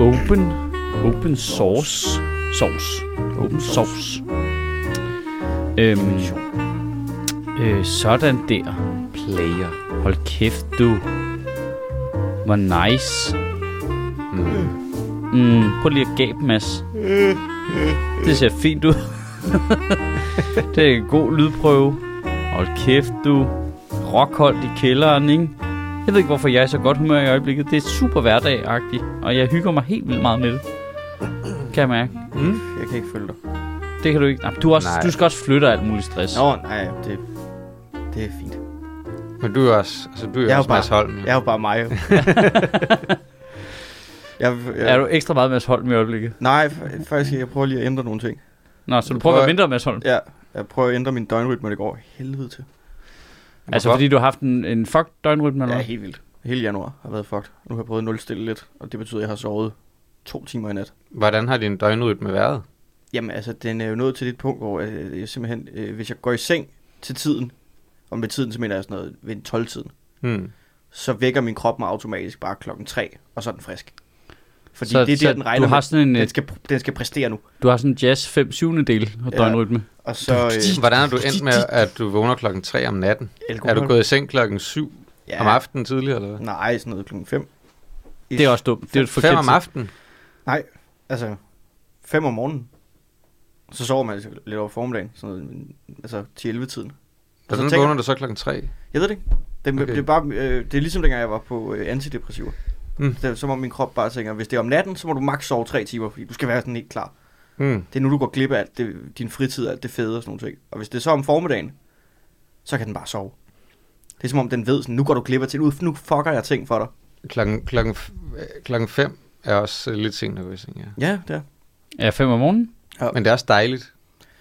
open, open source sauce. Open source. Øhm, øh, sådan der. Player. Hold kæft, du. Hvor nice. Mm. Mm, prøv lige at gabe, Mads. Det ser fint ud. det er en god lydprøve. Hold kæft, du. Rockholdt i kælderen, ikke? Jeg ved ikke, hvorfor jeg er så godt humør i øjeblikket. Det er super hverdag-agtigt, og jeg hygger mig helt vildt meget med det. Kan jeg mærke. Mm. Jeg kan ikke følge dig. Det kan du ikke. Nej, du, også, Nej. du skal også flytte alt muligt stress. Nå, nej, det, det er fint. Men du er også, altså du er Jeg er også bare- Mads Holm. Jeg er jo bare mig. jo. jeg, jeg, Er du ekstra meget Mads Holm i øjeblikket? Nej, fa- faktisk jeg prøver lige at ændre nogle ting. Nå, så du Du prøver at være prøver- mindre Mads Holm? Ja, jeg prøver at ændre min døgnrytme, det går helvede til. Altså fordi du har haft en, en fuck døgnrytme eller Ja, helt vildt. Hele januar har været fucked. Nu har jeg prøvet at nulstille lidt, og det betyder, at jeg har sovet to timer i nat. Hvordan har din døgnrytme været? Jamen altså, den er jo nået til det punkt, hvor øh, jeg simpelthen, øh, hvis jeg går i seng til tiden, og med tiden så mener jeg sådan noget ved 12-tiden, Hmm. så vækker min krop mig automatisk bare klokken 3, og så er den frisk. Fordi Så- det er der, den regner du har sådan en, Den øh, skal, den skal præstere nu. Du har sådan en jazz 5 7 del af Ja. døgnrytme. Og så... Øh, Hvordan er du endt med, at du vågner klokken 3 om natten? Er du alkohol. gået i seng klokken 7 ja, om aftenen tidligere, eller hvad? Nej, sådan noget klokken 5. Det er også dumt. Det er et 5 forkert om tid. aftenen? Nej, altså 5 om morgenen. Så sover man altså lidt over formiddagen, sådan noget, altså 10-11 tiden. Hvordan vågner du så klokken 3? Jeg ved det ikke. Det, okay. Okay. det, er bare, øh, det er ligesom dengang jeg var på øh, antidepressiver. Mm. Det, så må min krop bare tænke, hvis det er om natten, så må du maks sove 3 timer, fordi du skal være sådan helt klar. Hmm. Det er nu, du går glip af alt det, din fritid, alt det fede og sådan nogle ting. Og hvis det er så om formiddagen, så kan den bare sove. Det er som om, den ved sådan, nu går du glip af ting, nu, nu fucker jeg ting for dig. Klokken, klokken, f- klokken 5 er også lidt sent at gå i seng, ja. Ja, det er. Ja, 5 om morgenen. Men det er også dejligt.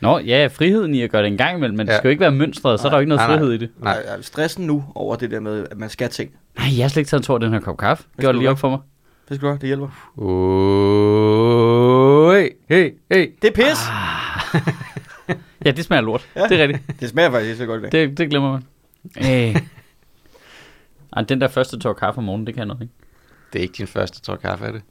Nå, ja, friheden i at gøre det en gang imellem, men det Ja. skal jo ikke være mønstret, så er der jo ikke noget Nej, nej. frihed i det. Nej. Nej. Stressen nu over det der med, at man skal ting. Nej, jeg har slet ikke taget en tår af den her kop kaffe. Gjorde det lige op for mig. Det skal du have, det hjælper. Oj, hey, hey. Det er pis! Ja, det smager lort. Ja. Det er rigtigt. Det smager faktisk ikke så godt dag. Det, det glemmer man. Øh. Ej, den der første tår kaffe om morgenen, det kan noget, ikke? Det er ikke din første tår kaffe, er det?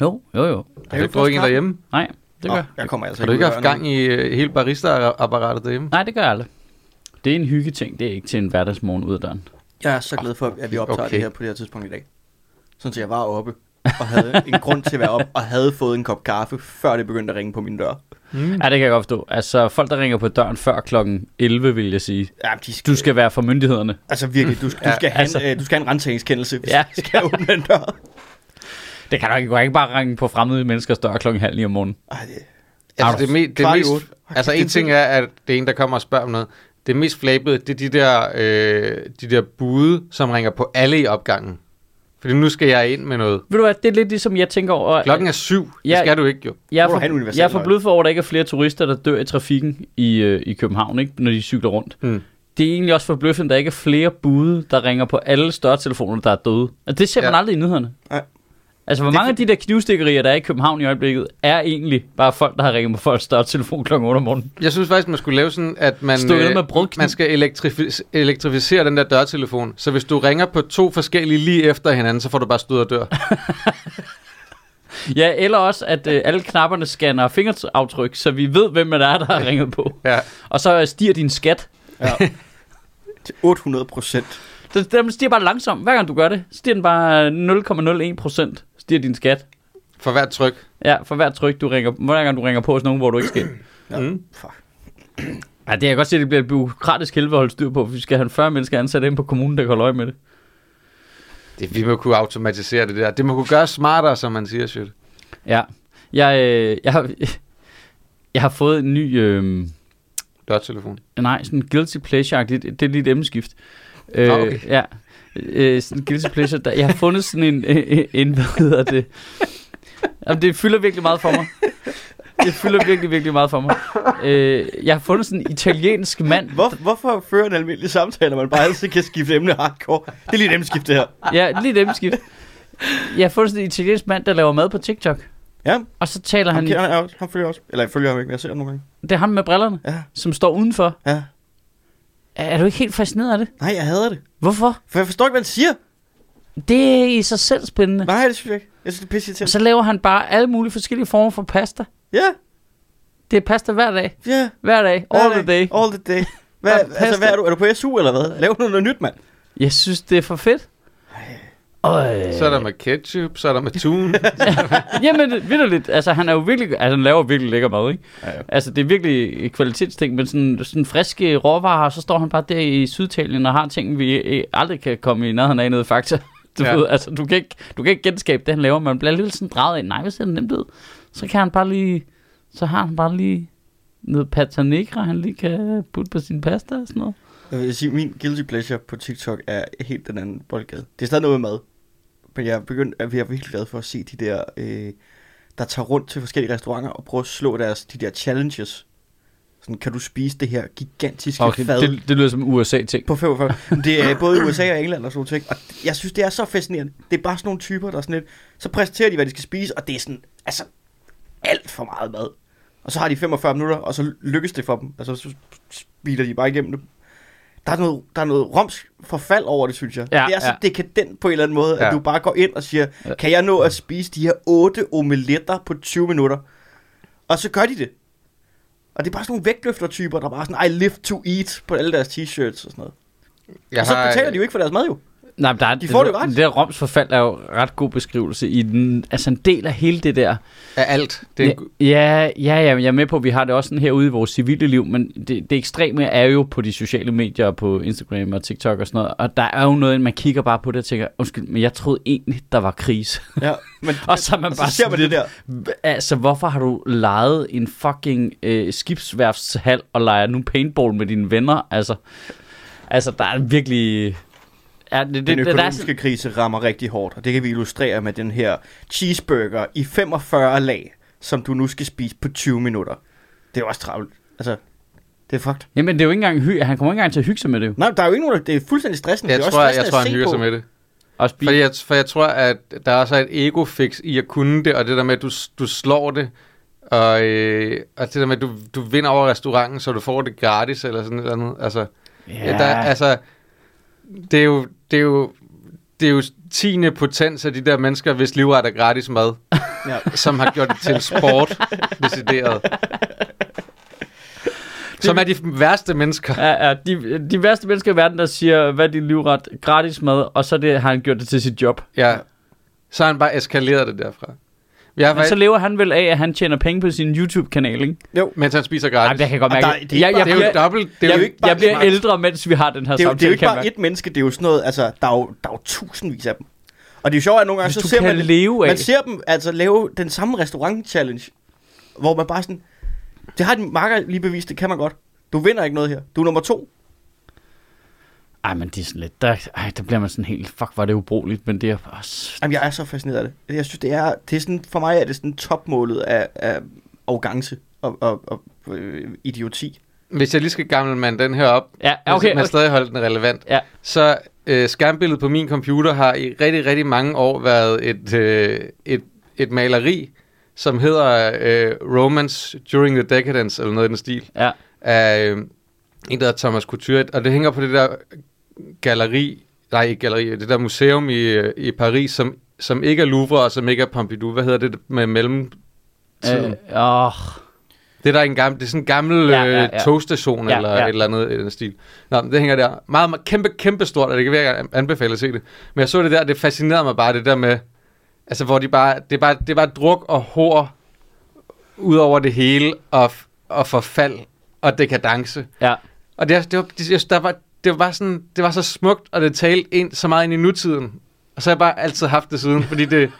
Jo, jo, jo. Har du ikke drukket en derhjemme? Nej, det gør jeg kommer altså Har du ikke haft gang i øh, hele barista-apparatet derhjemme? Nej, det gør jeg aldrig. Det er en hyggeting, det er ikke til en hverdagsmorgen ud af døren. Jeg er så glad for, at vi optager Okay. det her på det her tidspunkt i dag. Sådan så jeg var oppe og havde en grund til at være op og havde fået en kop kaffe, før det begyndte at ringe på min dør. Mm. Ja, det kan jeg godt forstå. Altså, folk, der ringer på døren før klokken 11, vil jeg sige. Ja, de skal, Du skal være for myndighederne. Altså virkelig, du, skal, du, Ja, skal, have, altså. altså. øh, du skal have en rentagningskendelse, hvis ja. du skal åbne en dør. Det kan du ikke, du kan ikke bare ringe på fremmede menneskers dør klokken halv ni om morgenen. Ej, det, Altså, det, me, det mest, altså en ting er, at det er en, der kommer og spørger om noget. Det mest flabede, det er de der, øh, de der bude, som ringer på alle i opgangen. Fordi nu skal jeg ind med noget. Ved du hvad, det er lidt ligesom jeg tænker over... Klokken er syv. Det Ja. skal du ikke jo. jeg er, for, jeg er for over, at der ikke er flere turister, der dør i trafikken i, øh, i København, ikke, når de cykler rundt. Hmm. Det er egentlig også forbløffende, at der ikke er flere bude, der ringer på alle større telefoner, der er døde. Altså, det ser man Ja. aldrig i nyhederne. Nej. Altså, hvor Det mange af de der knivstikkerier, der er i København i øjeblikket, er egentlig bare folk, der har ringet på folks større telefon kl. 8 om morgenen. Jeg synes faktisk, man skulle lave sådan, at man, øh, med man skal elektrifi- elektrificere den der dørtelefon. Så hvis du ringer på to forskellige lige efter hinanden, så får du bare stød og dør. Ja, eller også, at øh, alle knapperne scanner fingeraftryk, så vi ved, hvem det er, der har ringet på. Ja. Og så øh, stiger din skat. ja. Til 800 procent. Den, den stiger bare langsomt. Hver gang du gør det, stiger den bare 0,01 procent. Stiger din skat. For hvert tryk. Ja, for hver tryk, du ringer, hver gang du ringer på hos nogen, hvor du ikke skal. Ja. Mm. Fuck. Ja, det kan jeg godt se, at det bliver et bureaukratisk helvede at holde styr på, for vi skal have 40 mennesker ansat ind på kommunen, der kan holde øje med det. Det, vi må kunne automatisere det der. Det må kunne gøre smartere, som man siger, shit. Ja. Jeg, øh, jeg, har, jeg har fået en ny... Øh, Dørtelefon. nej, sådan en guilty pleasure det, det er lige et emneskift. Øh, Okay. Ja. Øh, sådan guilty pleasure. Der, jeg har fundet sådan en, en, en hvad hedder det? Jamen, det fylder virkelig meget for mig. Det fylder virkelig, virkelig meget for mig. Øh, jeg har fundet sådan en italiensk mand. Hvor, hvorfor føre en almindelig samtale, når man bare altid kan skifte emne hardcore? Det er lige et emneskift, det her. Ja, lige dem skift. Jeg har fundet sådan en italiensk mand, der laver mad på TikTok. Ja, Og så taler han, han, han, han, han følger også. Eller jeg følger ham ikke, men jeg ser ham nogle gange. det er ham med brillerne, Ja, som står udenfor. ja. Er, du ikke helt fascineret af det? Nej, jeg hader det. Hvorfor? For jeg forstår ikke, hvad han siger. Det er i sig selv spændende. Nej, det synes jeg ikke. Jeg synes, det er pisse Og irriterende. så laver han bare alle mulige forskellige former for pasta. Ja, Det er pasta hver dag. ja. Hver dag. All the day. All the day. Hvad, altså, hvad er du? Er du på SU eller hvad? Lav nu noget nyt, mand. Jeg synes, det er for fedt. Og, Så er der med ketchup, så er der med tun. Jamen, vidderligt. Altså, han er jo virkelig... Altså, han laver virkelig lækker mad, ikke? Ja, ja. Altså, det er virkelig et kvalitetsting, men sådan, sådan friske råvarer, og så står han bare der i Syditalien og har ting, vi øh, aldrig kan komme i nærheden af noget fakta. Du, Ja. ved, altså, du, kan ikke, du kan ikke genskabe det, han laver, man bliver lidt sådan drejet ind. Nej, ser det nemt ud? Så kan han bare lige... Så har han bare lige noget pata negra, han lige kan putte på sin pasta og sådan noget. Jeg vil sige, min guilty pleasure på TikTok er helt den anden boldgade. Det er stadig noget med mad. Men jeg er begyndt at være virkelig glad for at se de der, øh, der tager rundt til forskellige restauranter og prøver at slå deres, de der challenges. Sådan, kan du spise det her gigantiske Okay, fad det, det lyder som USA-ting. på 45? Men Det er både USA og England og sådan noget. Og jeg synes, det er så fascinerende. Det er bare sådan nogle typer, der er sådan lidt, så præsenterer de, hvad de skal spise, og det er sådan, altså, alt for meget mad. Og så har de 45 minutter, og så lykkes det for dem. Altså, så spiler de bare igennem det. Der er noget, der er noget roms forfald over det, synes jeg. Ja, det er så ja. dekadent på en eller anden måde, Ja. at du bare går ind og siger, Ja. kan jeg nå at spise de her otte omeletter på 20 minutter? Og så gør de det. Og det er bare sådan nogle vægtløftertyper, der bare sådan, I live to eat på alle deres t-shirts og sådan noget. Jeg og så betaler de jo ikke for deres mad jo. Nej, men der er, De får det jo ret. Det der Roms forfald er jo ret god beskrivelse i den, altså en del af hele det der. Af alt. Det er ja, ja, ja, ja, jeg er med på, at vi har det også sådan herude i vores civile liv, men det, det ekstreme er jo på de sociale medier, på Instagram og TikTok og sådan noget, og der er jo noget, man kigger bare på det og tænker, undskyld, men jeg troede egentlig, der var krise. Ja, men, Og så er man bare så ser man det der. Altså, hvorfor har du lejet en fucking øh, skibsværftshal og leger nu paintball med dine venner? Altså, altså der er virkelig... Ja, det, det, Den det, der er økonomiske krise rammer rigtig hårdt, og det kan vi illustrere med den her cheeseburger i 45 lag, som du nu skal spise på 20 minutter. Det er jo også travlt. Altså, det er fucked. jamen, det er jo ikke engang hy- han kommer ikke engang til at hygge sig med det. jo. Nej, der er jo ikke nogen, det er fuldstændig stressende. jeg, det er tror, jeg, jeg stressende tror, at han hygger på. sig med det. Og. For jeg, for jeg tror, at der også er et ego-fix i at kunne det, og det der med, at du, du slår det, og, øh, og det der med, at du, du vinder over restauranten, så du får det gratis, eller sådan noget. Altså, ja. der, altså det er jo, det er jo, det er jo tiende potens af de der mennesker, hvis livret er gratis mad, Ja. som har gjort det til sport, decideret. Som er de værste mennesker. Ja, ja, de, de værste mennesker i verden, der siger, hvad er din livret? Gratis mad, og så det, har han gjort det til sit job. Ja. Så har han bare eskaleret det derfra. Jeg Men så lever han vel af, at han tjener penge på sin YouTube-kanal, ikke? Jo, mens han spiser Nej, gratis. jeg kan godt mærke der- det. er Jeg, ikke jeg, det er jo bliver, dobbelt. Det er er jo ikke bare jeg bliver smart. ældre, mens vi har den her det er, jo, det er samtale, jo ikke jeg bare et menneske, det er jo sådan noget, altså, der er jo, der er jo tusindvis af dem. Og det er jo sjovt, at nogle gange, Hvis så ser man, leve af... man ser dem altså lave den samme restaurant-challenge, hvor man bare sådan, det har din marker lige bevist, det kan man godt. Du vinder ikke noget her. Du er nummer to. Ej, men det er sådan lidt... Der, ej, der bliver man sådan helt... Fuck, var det ubrugeligt, men det er også... Jamen, jeg er så fascineret af det. Jeg synes, det er, det er sådan, for mig er det sådan topmålet af, af arrogance og, og, og øh, idioti. Hvis jeg lige skal gamle mand den her op, Ja, okay, okay. men okay. stadig holde den relevant, Ja. så øh, skærmbilledet på min computer har i rigtig, rigtig mange år været et, øh, et, et maleri, som hedder øh, Romance During the Decadence, eller noget i den stil, Ja. af øh, en, der hedder Thomas Couture, og det hænger på det der galleri, nej ikke galleri, det der museum i, øh, i Paris, som, som ikke er Louvre, og som ikke er Pompidou. Hvad hedder det med mellem Øh, åh, det er der en gammel, det er sådan en gammel Ja, ja, ja, ja, togstation Ja, eller ja. et eller andet i den stil. Nå, det hænger der. Meget, meget kæmpe, kæmpe stort, og det kan virkelig anbefale at se det. Men jeg så det der, det fascinerede mig bare, det der med, altså hvor de bare, det er bare, det er bare druk og hår ud over det hele, og, og forfald og dekadence. ja. Og det, det, var, det, jeg der var, det var bare sådan, det var så smukt, og det talte ind så meget ind i nutiden. Og så har jeg bare altid haft det siden, fordi det,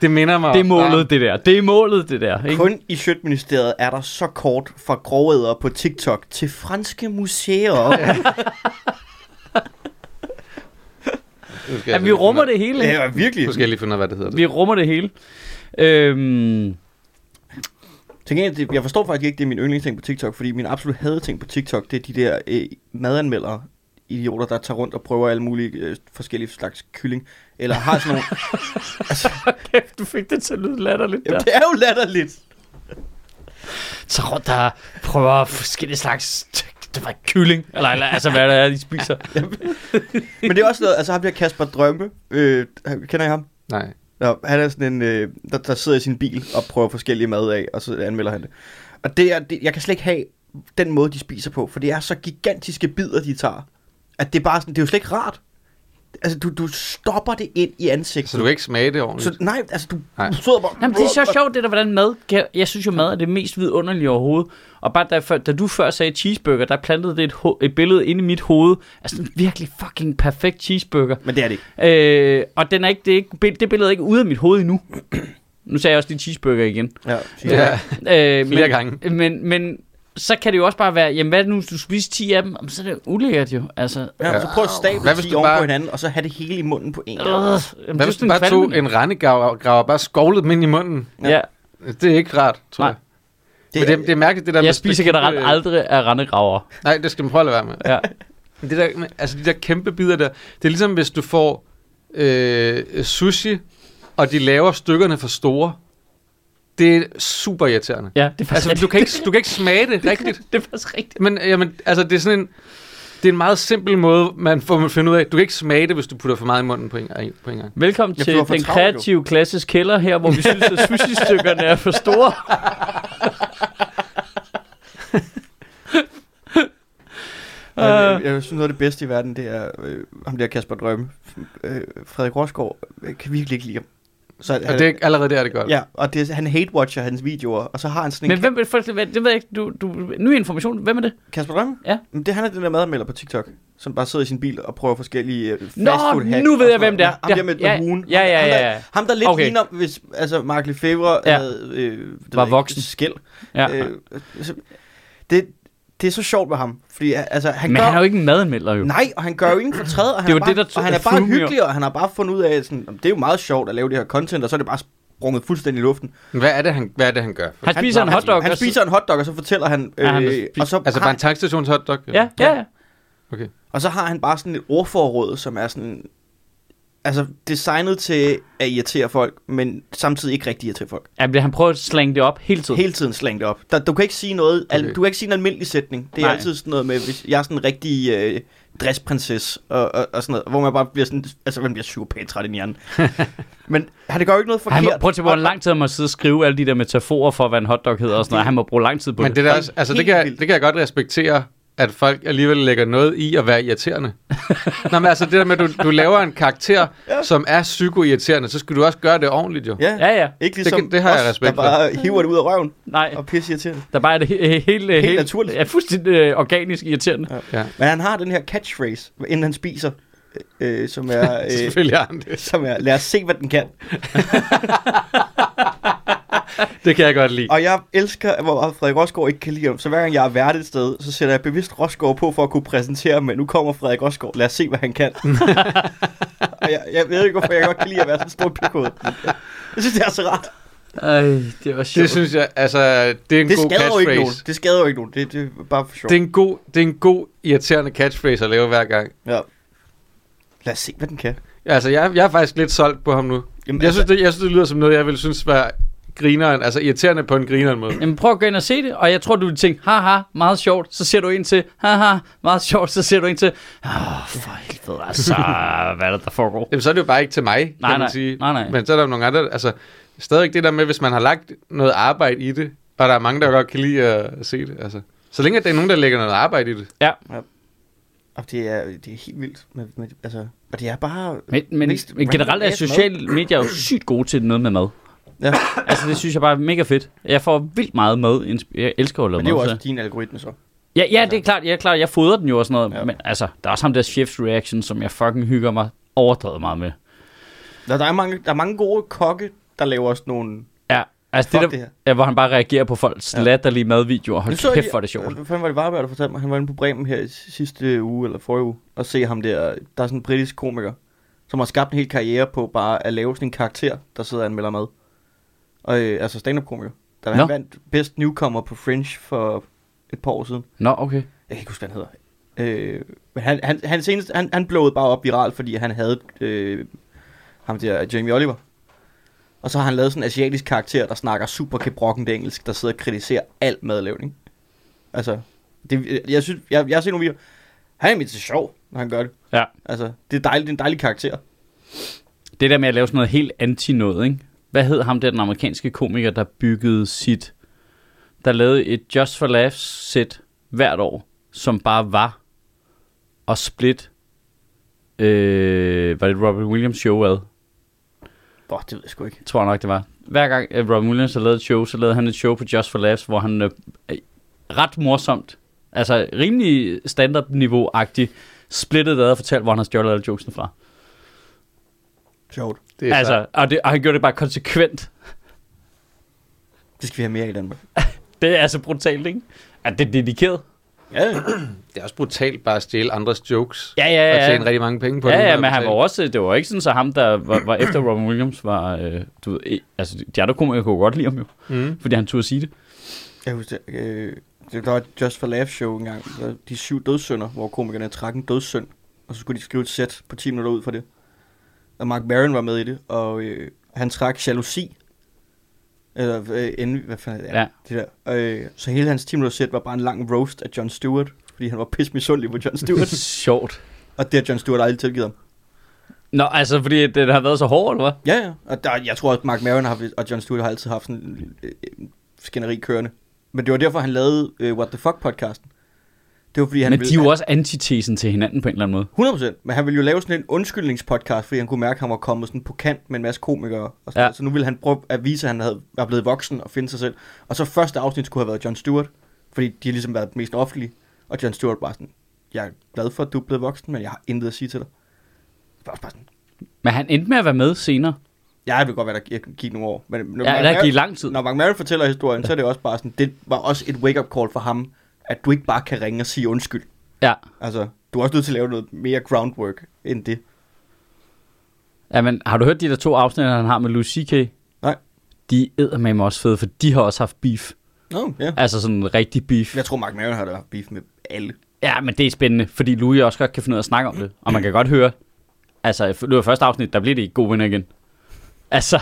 det minder mig Det er bare- målet, det der. Det er målet, det der. Ikke? Kun i Sjøtministeriet er der så kort fra grovæder på TikTok til franske museer. Ja, vi rummer det hele. Det er virkelig. Nu skal jeg lige finde ud af, hvad det hedder. Vi rummer det hele. Øhm, Til gengæld, jeg forstår faktisk ikke, det er min yndlingsting på TikTok, fordi min absolut hadeting på TikTok, det er de der øh, madanmeldere, idioter, der tager rundt og prøver alle mulige øh, forskellige slags kylling. Eller har sådan nogle... altså, kæft, du fik det til at lyde latterligt der. jamen, det er jo latterligt. Så rundt der prøver forskellige slags det var kylling, eller, eller altså hvad det er, de spiser. Men det er også noget, altså ham der Kasper Drømme, øh, kender I ham? Nej. Ja, han er sådan en, øh, der, der sidder i sin bil og prøver forskellige mad af, og så anmelder han det. Og det er, det, jeg kan slet ikke have den måde, de spiser på, for det er så gigantiske bidder, de tager, at det er bare sådan, det er jo slet ikke rart. Altså, du, du stopper det ind i ansigtet. Så du kan ikke smage det ordentligt? Så, nej, altså, du, Nej. du sidder bare... Jamen, det er så sjovt, det der, hvordan mad... kan- Jeg synes jo, mad er det mest vidunderlige overhovedet. Og bare da, da du før sagde cheeseburger, der plantede det et, ho- et billede inde i mit hoved sådan en virkelig fucking perfekt cheeseburger. Men det er det ikke. Øh, og den er ikke, det, er ikke, det billede er ikke ude af mit hoved endnu. Nu sagde jeg også lige cheeseburger igen. Ja, Ja, Øh, flere men, gange. Men, men så kan det jo også bare være, jamen hvad er nu, hvis du spiser 10 af dem, Jamen, så er det ulækkert jo. Altså, ja, og så prøv at stable Hvad hvis 10 du oven bare- på hinanden, og så have det hele i munden på en gang. øh, jamen, Hvad er hvis du bare tog en rendegraver og bare skovlede dem ind i munden? Ja, Det er ikke rart, tror Nej. jeg. Det, Men det, det er mærkeligt, det der jeg med spiser det kæmpe- generelt aldrig af rendegraver. Nej, det skal man prøve at lade være med. Ja. Men Det der, altså de der kæmpe bidder der, det er ligesom hvis du får øh, sushi, og de laver stykkerne for store. Det er super irriterende. Ja, det er faktisk Altså, du kan ikke, du kan ikke smage det rigtigt. det er faktisk rigtigt. Men jamen, altså, det er sådan en, det er en meget simpel måde, man får man finde ud af. Du kan ikke smage det, hvis du putter for meget i munden på en, på en gang. Velkommen til den travlt, jo. kreative klasses kælder her, hvor vi synes, at sushi-stykkerne er for store. Men, øh, jeg synes, noget af det bedste i verden, det er øh, ham der Kasper Drømme. Øh, Frederik Rosgaard øh, kan virkelig ikke lide ham. Så, Og det er allerede der, er det godt. Ja, og det, han hate-watcher hans videoer, og så har han sådan Men en... hvem, for, det ved jeg ikke, du, du, ny information, hvem er det? Kasper Drømme? Ja. Men det han er den der madanmelder på TikTok, som bare sidder i sin bil og prøver forskellige øh, Nå, fastfood hacks. nu ved jeg, hvem det er. Ham der med, Ja, hugen. ja, ja, ham, ja, der, ja. ham der lidt Okay. ligner, hvis altså Mark Lefebvre Ja. havde... Øh, det Var voksen. Skæld. Ja. Øh, altså, det, det er så sjovt med ham, fordi altså, han Men gør... han er jo ikke en madanmelder jo. Nej, og han gør jo ingen fortræd, og han, Det er er, bare, det, der og han er bare hyggelig, og han har bare fundet ud af, sådan, det er jo meget sjovt at lave det her content, og så er det bare sprunget fuldstændig i luften. Hvad er det, han, hvad er det, han gør? Han spiser en han, hotdog. Han, og så- spiser en hotdog, og så fortæller han... Ja, han Øh, og, så Altså bare en tankstations hotdog? Ja, ja, ja. Okay. og så har han bare sådan et ordforråd, som er sådan... Altså, designet til at irritere folk, men samtidig ikke rigtig irritere folk. ja det, han prøver at slænge det op hele tiden. Hele tiden slang det op. Der, du kan ikke sige noget, al, Okay. du kan ikke sige en almindelig sætning. Det er Nej. altid sådan noget med, hvis jeg er sådan en rigtig øh, dressprinsesse, og, og, og sådan noget, hvor man bare bliver sådan, altså man bliver psykopat træt i hjernen. men han det gør jo ikke noget Han forkert. må, prøv at hvor lang tid han må sidde og skrive alle de der metaforer for, hvad en hotdog hedder og sådan noget. Han må bruge lang tid på Men det. det, der også, altså, det, kan jeg, det kan jeg godt respektere, at folk alligevel lægger noget i at være irriterende. Nå, men altså det der med, at du, du laver en karakter, ja. som er psykoirriterende, så skal du også gøre det ordentligt jo. Ja, Ja, ja. ikke ligesom Det- det har jeg os, respekt der bare hiver det ud af røven Nej, og pisse irriterende. der bare er det he- he- helt, helt, naturligt. Ja, fuldstændig øh, organisk irriterende. Ja. Ja. Men han har den her catchphrase, inden han spiser, øh, som er... Øh, Selvfølgelig har han det. som er, lad os se, hvad den kan. Det kan jeg godt lide. Og jeg elsker, hvor meget Frederik Rosgaard ikke kan lide ham. Så hver gang jeg er vært et sted, så sætter jeg bevidst Rosgaard på for at kunne præsentere ham. Men nu kommer Frederik Rosgaard. Lad os se, hvad han kan. og jeg, jeg ved ikke, hvorfor jeg godt kan lide at være sådan en stor pikhoved. Jeg synes, det er så rart. Ej, det var sjovt. Det synes jeg, altså, det er en Det god jo ikke nogen. catchphrase. Det skader jo ikke nogen. Det, det er bare for sjov. Det er, en god, det er en god, irriterende catchphrase at lave hver gang. Ja. Lad os se, hvad den kan. Altså, jeg, jeg er faktisk lidt solgt på ham nu. Jamen, Jeg synes, det, jeg synes, det lyder som noget, jeg ville synes var grineren, altså irriterende på en grineren måde. Jamen prøv at gå ind og se det, og jeg tror, du vil tænke, haha, meget sjovt, så ser du ind til, haha, meget sjovt, så ser du ind til, åh, oh, for helvede, altså, hvad er det, der foregår? Jamen, så er det jo bare ikke til mig, kan Nej, man nej. sige. Nej, nej. Men så er der jo nogle andre, altså, stadig det der med, hvis man har lagt noget arbejde i det, og der er mange, der godt kan lide at se det, altså. Så længe at der er nogen, der lægger noget arbejde i det. Ja, Og det er, det er helt vildt. Med, med, altså, og det er bare... men, men, men generelt er sociale medier jo sygt gode til noget med mad. Ja. Altså, det synes jeg bare er mega fedt. Jeg får vildt meget mad. insp- Jeg elsker at lave Men det er jo også så- din algoritme så. Ja, ja, det er klart, jeg er klart, jeg fodrer den jo og sådan noget. Ja. Men altså, der er også ham der Chef's Reaction, som jeg fucking hygger mig overdrevet meget med. Der, der, er mange, der er mange gode kokke, der laver også nogle... Ja, altså Fuck det, det der, her. ja, hvor han bare reagerer på folks Ja. latterlige madvideoer. Hold så kæft, jeg- hvor er det sjovt. Hvad fanden var det Varberg, der fortalte mig? Han var inde på Bremen her i sidste uge, eller forrige uge, og se ham der. Der er sådan en britisk komiker, som har skabt en hel karriere på bare at lave sådan en karakter, der sidder og anmelder mad. Og, øh, altså stand-up-komiker. Der Nå. han vandt Best Newcomer på Fringe for et par år siden. Nå, okay. Jeg kan ikke huske, hvad han hedder. Øh, men han, han, han, senest, han, han blowede bare op viralt, fordi han havde øh, ham der, Jamie Oliver. Og så har han lavet sådan en asiatisk karakter, der snakker super gebrokkent engelsk, der sidder og kritiserer alt madlavning. Altså, det, jeg synes, jeg, jeg har set nogle videoer. Han er mit så sjov, når han gør det. Ja. Altså, det er, dejligt, det er en dejlig karakter. Det der med at lave sådan noget helt anti-noget, ikke? Hvad hed ham der, den amerikanske komiker, der byggede sit... Der lavede et Just for Laughs sæt hvert år, som bare var at split... Øh, var det et Robert Williams show ad? Åh, det ved jeg sgu ikke. tror nok, det var. Hver gang uh, Robin Williams har lavet et show, så lavede han et show på Just for Laughs, hvor han uh, ret morsomt, altså rimelig stand-up-niveau-agtigt, splittet det ad og fortalte, hvor han har stjålet alle jokesene fra. Sjovt. Det er Altså, og, det, og han gjorde det bare konsekvent. Det skal vi have mere i Danmark. Det er altså brutalt, ikke? At det er dedikeret. Ja, ja. Det er også brutalt bare at stjæle andres jokes. Ja, ja, Og ja. tjene rigtig mange penge på ja, det. ja, at men han var også, det var ikke sådan, så ham, der var, var efter Robin Williams, var, øh, du ved, altså de andre komikere kunne godt lide ham jo, Mm. fordi han turde sige det. Jeg husker, det, øh, det der var et Just for Laugh show engang, de syv dødssynder, hvor komikerne trak en dødssynd, og så skulle de skrive et sæt på 10 minutter ud fra det. Og Mark Maron var med i det, og øh, han trak jalousi. Eller øh, envy, hvad fanden det? Ja. det der. Øh, så hele hans 10 minutters sæt var bare en lang roast af John Stewart, fordi han var pisse misundelig på John Stewart, Sjovt. og det har John Stewart aldrig tilgivet ham. Nå, altså, fordi det har været så hårdt, eller hvad? Ja, ja. Og der, jeg tror, at Mark Maron har, og John Stewart har altid haft sådan en øh, øh, skænderi kørende. Men det var derfor, han lavede øh, What the Fuck-podcasten. Det var fordi, han Men ville, de er jo også antitesen til hinanden på en eller anden måde. 100%, men han ville jo lave sådan en undskyldningspodcast, fordi han kunne mærke, at han var kommet sådan på kant med en masse komikere. Og sådan Ja. Så nu ville han prøve at vise, at han havde, var blevet voksen og finde sig selv. Og så første afsnit skulle have været John Stewart, fordi de har ligesom været mest offentlige. Og John Stewart var sådan, jeg er glad for, at du er blevet voksen, men jeg har intet at sige til dig. Også bare sådan, Men han endte med at være med senere. ja, det vil godt være, der gik- nogle år. Men når Ja, Mark der gik lang tid. Når Mark Maron fortæller historien, så er det også bare sådan, det var også et wake-up call for ham, at du ikke bare kan ringe og sige undskyld. Ja. Altså, du er også nødt til at lave noget mere groundwork end det. ja, men har du hørt de der to afsnit, han har med Louis C.K.? Nej. De er med også fede, for de har også haft beef. Nå, ja. Altså sådan en rigtig beef. Jeg tror, Mark Maron har da haft beef med alle. Ja, men det er spændende, fordi Louis også godt kan finde ud af at snakke om det. Og man kan godt høre, altså i løbet af første afsnit, der bliver det ikke gode venner igen. Altså,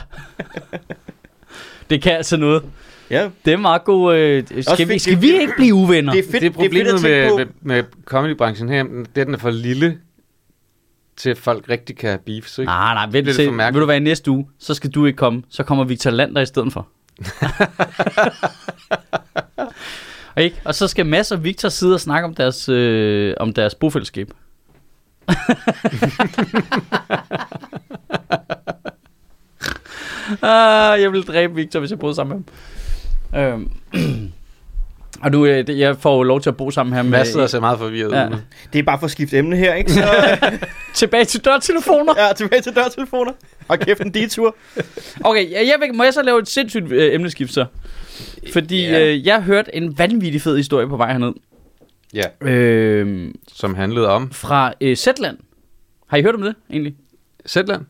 det kan altså noget. Ja, Det er meget god... Øh, skal, vi, skal det- vi ikke blive uvenner? det er fedt, det er problemet det er fedt at med, med, med comedybranchen her, det er, den er for lille til, at folk rigtig kan have beef. Ikke? Nej, nej, vent til. Vil du være i næste uge, så skal du ikke komme. Så kommer Victor Lander i stedet for. og, ikke? og så skal Mads og Victor sidde og snakke om deres, øh, om deres bofællesskab. ah, jeg vil dræbe Victor, hvis jeg boede sammen med ham. Øhm. og nu, øh, jeg får jo lov til at bo sammen her med... Mads sidder og ser meget forvirret Ja. det er bare for at skifte emne her, ikke? Så, Tilbage til dørtelefoner. ja, tilbage til dørtelefoner. Og kæft en detur. Okay, jeg, jeg, vil- må jeg så lave et sindssygt øh, emneskift så? Fordi Ja. øh, jeg hørte en vanvittig fed historie på vej herned. Ja, Øh, som handlede om fra øh, Zetland. Har I hørt om det egentlig? Zetland.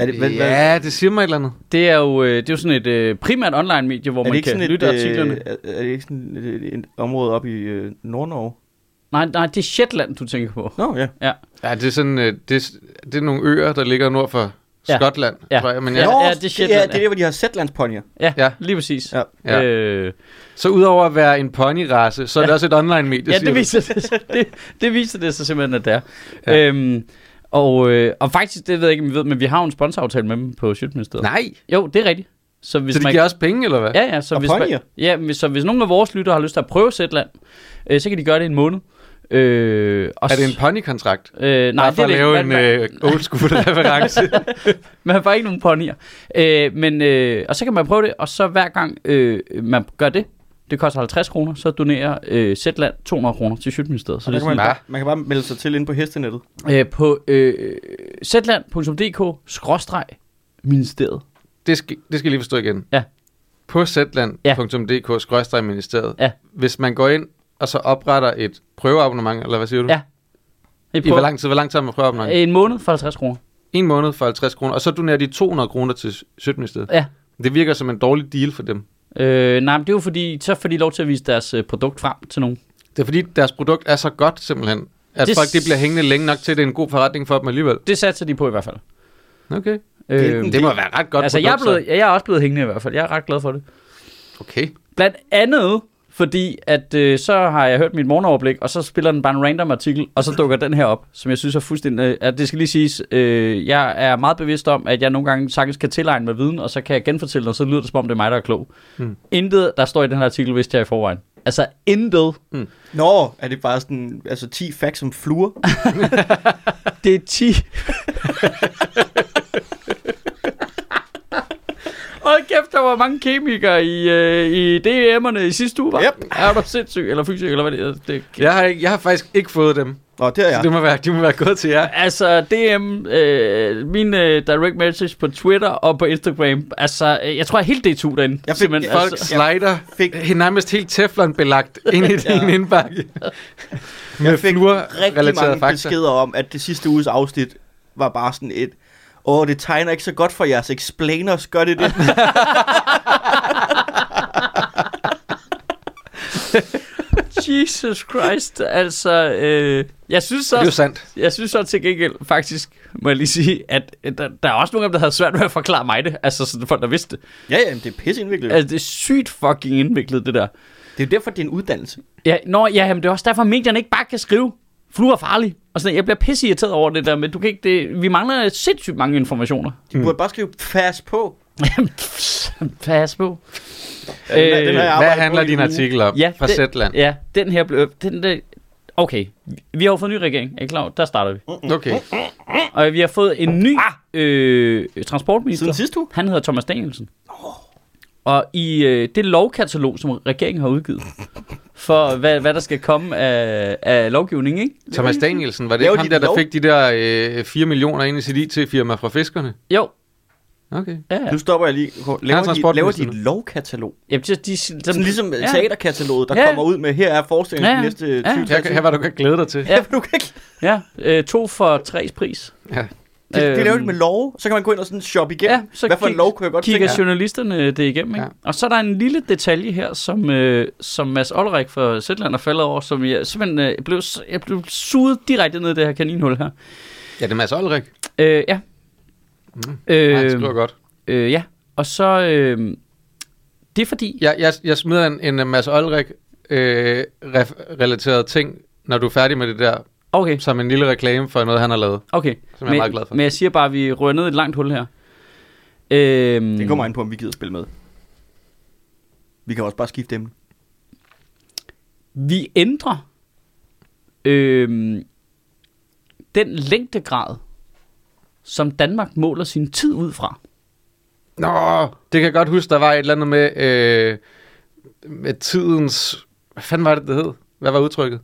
Ja. Hvad er det- hvad- ja, det siger mig et eller andet. Det er jo, øh, det er jo sådan et øh, primært online medie, hvor man ikke kan et, lytte artiklerne. øh, er, er det ikke sådan et, et, et område oppe i øh, Nord-Norge? Nej, nej, det er Shetland, du tænker på. Nå, ja. Ja, Ja, det er sådan, det, er- det er nogle øer, der ligger nord for Ja. Skotland, Ja. tror jeg. Men Ja. ja. Nå, ja, det er ja, Shetland, det er ja. der, hvor de har Zetlandsponier. ja, ja. Ja. lige præcis. Ja. Ja. Øh, Så udover at være en ponyrace, så er det Ja. også et online-medie, ja, det viser det, det, det viser det så simpelthen, at det er. Ja. Øhm, og, øh, og faktisk, det ved jeg ikke, om I ved, men vi har jo en sponsoraftale med dem på Sjøtministeriet. Nej, Jo, det er rigtigt. Så hvis så de man, giver også penge, eller hvad? Ja, ja, så Og hvis, man, ja, hvis, så hvis nogen af vores lyttere har lyst til at prøve Zetland, øh, så kan de gøre det i en måned. Øh, og Er det en ponykontrakt? øh, nej, det er det lave en Man, øh, old school reference. man, man får ikke nogen ponyer. Øh, men, øh, og så kan man prøve det, og så hver gang øh, man gør det, det koster 50 kroner, så donerer øh, Zetland 200 kroner til Sjøtministeriet. Så det er kan man, sådan, Hva? bare, man kan bare melde sig til inde på hestenettet. øh, på øh, zetland.dk-ministeriet. det, skal, det skal jeg lige forstå igen. Ja. På zetland.dk-ministeriet. Ja. Hvis man går ind og så opretter et prøveabonnement, eller hvad siger du? Ja. I hvor lang tid, hvor lang tid har man prøvet abonnement? En måned for 50 kroner. En måned for 50 kroner, og så donerer de 200 kroner til Sødministeriet. Ja. Det virker som en dårlig deal for dem. Øh, nej, men det er jo fordi, så får de lov til at vise deres øh, produkt frem til nogen. Det er fordi, deres produkt er så godt simpelthen, at Det det folk de bliver hængende længe nok til, at det er en god forretning for dem alligevel. Det satser de på i hvert fald. Okay. Øh, Det må være ret godt altså, produkt, jeg er, blevet, så. jeg er også blevet hængende i hvert fald. Jeg er ret glad for det. Okay. Blandt andet, fordi at øh, så har jeg hørt mit morgenoverblik, og så spiller den bare en random artikel, og så dukker den her op, som jeg synes er fuldstændig... Øh, at det skal lige siges, øh, jeg er meget bevidst om, at jeg nogle gange sagtens kan tilegne mig viden, og så kan jeg genfortælle den, og så lyder det som om, det er mig, der er klog. Hmm. Intet, der står i den her artikel, vidste jeg i forvejen. Altså, intet. Nå, er det bare sådan, altså 10 facts om fluer? Det er 10. Hold kæft, der var mange kemikere i, øh, i DM'erne i sidste uge, var? Yep. Er du sindssyg, eller fysik, eller hvad det er? Det, Jeg har, ikke, jeg har faktisk ikke fået dem. Nå, det er Ja. jeg. Det må være, de må være gået til jer. Altså, DM, øh, min øh, direct message på Twitter og på Instagram, altså, øh, jeg tror, jeg er helt D2 derinde. Jeg fik- Folk altså, slider fik- fik... nærmest helt teflon-belagt ind i Ja. din indbakke. Med Jeg fik rigtig mange fakta. beskeder om, at det sidste uges afsnit var bare sådan et, åh, det tegner ikke så godt for jeres explainers, gør det det? Jesus Christ, altså, øh, jeg synes Det er så, sandt. jeg synes så til gengæld, faktisk, må jeg lige sige, at øh, der, der er også nogle af dem, der havde svært ved at forklare mig det, altså sådan folk, der vidste det. ja, ja, men det er pisse indviklet. Altså, det er sygt fucking indviklet, det der. Det er jo derfor, det er en uddannelse. Ja, nå, ja, men det er også derfor, at medierne ikke bare kan skrive, fluer er farlig. Og sådan, jeg bliver pisse irriteret over det der, men du kan ikke, det, vi mangler sindssygt mange informationer. De burde bare skrive fast på. Pas på. Den er- den jeg Hvad handler din artikel om Ja, fra Zetland? Ja, den her blev... Den der, okay, vi har jo fået en ny regering, er I klar? Der starter vi. Okay. Og vi har fået en ny øh, transportminister. Siden sidste uge. Han hedder Thomas Danielsen. Og i øh, det lovkatalog, som regeringen har udgivet, for hvad, hvad der skal komme af, af lovgivning, ikke? Thomas Danielsen, var det ikke ham de der, der lov? fik de der øh, 4 millioner ind i sit IT-firma fra fiskerne? Jo. Okay. Ja, ja. Nu stopper jeg lige. Laver, de, laver de et lovkatalog? Jamen, de, de, de, Sådan ligesom ja. teaterkataloget, der Ja. kommer ud med, her er forestillingen Ja, ja. ja. næste Ja. 20 Her, her var du kan glæde dig til. Ja. Ja, du kan ikke. Ja, øh, to for tres pris. Ja. Det, det laver de Øhm, med lov. Så kan man gå ind og sådan shoppe igennem. Ja, så Hvad for en lov kunne jeg godt kigger tænke journalisterne det igennem, ikke? Ja. Og så er der en lille detalje her, som, øh, som Mads Olrik fra Zetland er faldet over, som jeg simpelthen øh, blev, jeg blev suget direkte ned i det her kaninhul her. Ja, det er Mads Olrik. Øh, ja. Mm. Øh, Nej, han skriver godt. øh, ja, og så... Øh, det er fordi... Jeg, jeg, jeg smider en, en Mads Olrik øh, ref- relateret ting, når du er færdig med det der, Okay, som en lille reklame for noget, han har lavet. okay. Som jeg er meget glad for. Men jeg siger bare, at vi rører ned i et langt hul her. Øh, Det kommer an på, om vi gider spille med. Vi kan også bare skifte emne. Vi ændrer øh, den længdegrad, som Danmark måler sin tid ud fra. Nå, det kan jeg godt huske, der var et eller andet med, øh, med tidens... Hvad fanden var det, det hed? Hvad var udtrykket?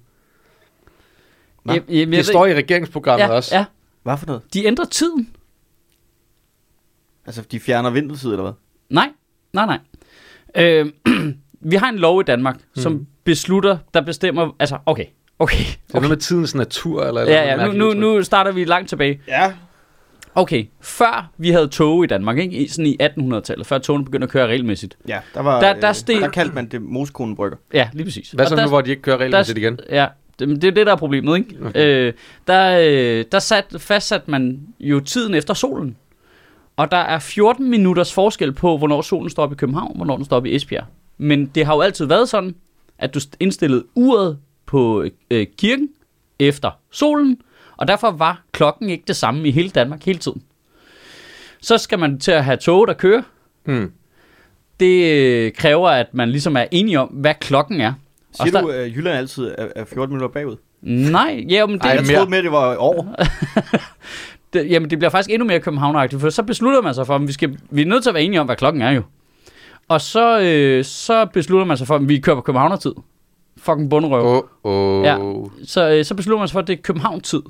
Nå, jeg- jeg Det ved- står i regeringsprogrammet ja, også. Ja, Hvad for noget? de ændrer tiden. Altså, de fjerner vintertid, eller hvad? Nej, nej, nej. Øh, vi har en lov i Danmark, hmm. som beslutter, der bestemmer... Altså, okay, okay. Det er noget med tidens natur, eller, eller Ja, noget ja, nu, nu, nu starter vi langt tilbage. Ja. Okay, før vi havde tog i Danmark, ikke? I, sådan i 1800-tallet, før togene begyndte at køre regelmæssigt. Ja, der var... Der- Der, der der, steg- der kaldte man det moskonebrygger. Ja, lige præcis. Hvad så der- nu, hvor de ikke kører regelmæssigt igen? Ja, det, det er det, der er problemet, ikke? Okay. Øh, der øh, der sat, fastsatte man jo tiden efter solen. Og der er 14 minutters forskel på, hvornår solen står op i København, hvornår den står op i Esbjerg. Men det har jo altid været sådan, at du indstillede uret på øh, kirken efter solen, og derfor var klokken ikke det samme i hele Danmark hele tiden. Så skal man til at have tog, der kører. Hmm. Det øh, kræver, at man ligesom er enige om, hvad klokken er. Siger der- du, at Jylland altid er, er 14 minutter bagud? Nej, ja, men det, Ej, Jeg mere. troede med, at det var år. det, jamen, det bliver faktisk endnu mere københavneragtigt, for så beslutter man sig for, at vi, skal, vi er nødt til at være enige om, hvad klokken er jo. Og så, øh, så beslutter man sig for, at vi kører på københavnertid. Fucking bunderøv. Åh, åh. Ja. Så, øh, så beslutter man sig for, at det er København-tid.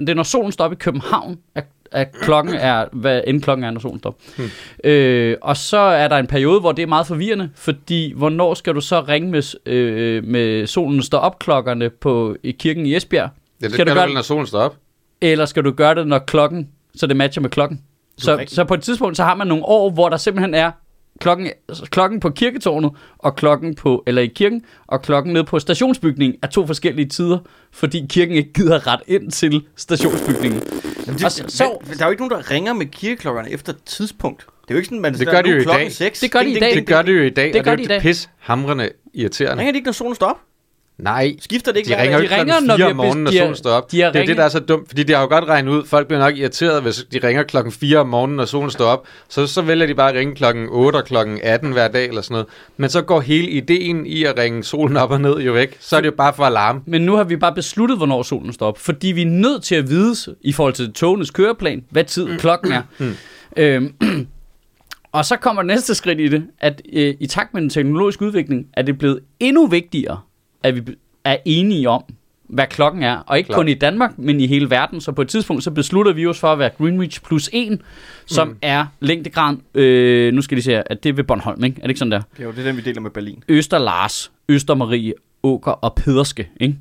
Det er, når solen står op i København, at, at klokken er, hvad end klokken er, når solen står. Hmm. Øh, og så er der en periode, hvor det er meget forvirrende, fordi hvornår skal du så ringe med, øh, med solen står op klokkerne på i kirken i Esbjerg, Ja, det Skal du gøre- vel, når solen står op. eller skal du gøre det, når klokken, så det matcher med klokken? Så, så på et tidspunkt, så har man nogle år, hvor der simpelthen er klokken, klokken på kirketårnet, og klokken på, eller i kirken, og klokken nede på stationsbygningen er to forskellige tider, fordi kirken ikke gider ret ind til stationsbygningen. Jamen, Og det, så- så, så- der er jo ikke nogen, der ringer med kirkeklokkerne efter et tidspunkt. Det er jo ikke sådan, man Det gør de jo i dag. 6. Det gør de i dag. Det gør det jo i dag, Det og gør det de i er dag. jo pis hamrende irriterende. Ringer de ikke, når solen står op? Nej, Skifter det ikke de ringer ikke ringer, klokken når 4 vi om morgenen, når de solen står op. de Det er det, der er så dumt, fordi de har jo godt regnet ud, folk bliver nok irriteret, hvis de ringer klokken 4 om morgenen, når solen står op. Så, så vælger de bare at ringe klokken 8 og klokken 18 hver dag eller sådan noget. Men så går hele ideen i at ringe solen op og ned jo væk. Så er det jo bare for alarm. Men nu har vi bare besluttet, hvornår solen står op, fordi vi er nødt til at vide, i forhold til togenes køreplan, hvad tid Mm. klokken er. Øhm, og så kommer det næste skridt i det, at øh, i takt med den teknologiske udvikling, er det blevet endnu vigtigere, at vi er enige om, hvad klokken er. Og ikke Klart. kun i Danmark, men i hele verden. Så på et tidspunkt, så beslutter vi os for at være Greenwich plus 1, som mm. er længdegraden, øh, nu skal de se, at det er ved Bornholm, ikke? Er det ikke sådan der? Det er jo det, den vi deler med Berlin. Øster Lars, Øster Marie, Åker og Pederske. Ikke?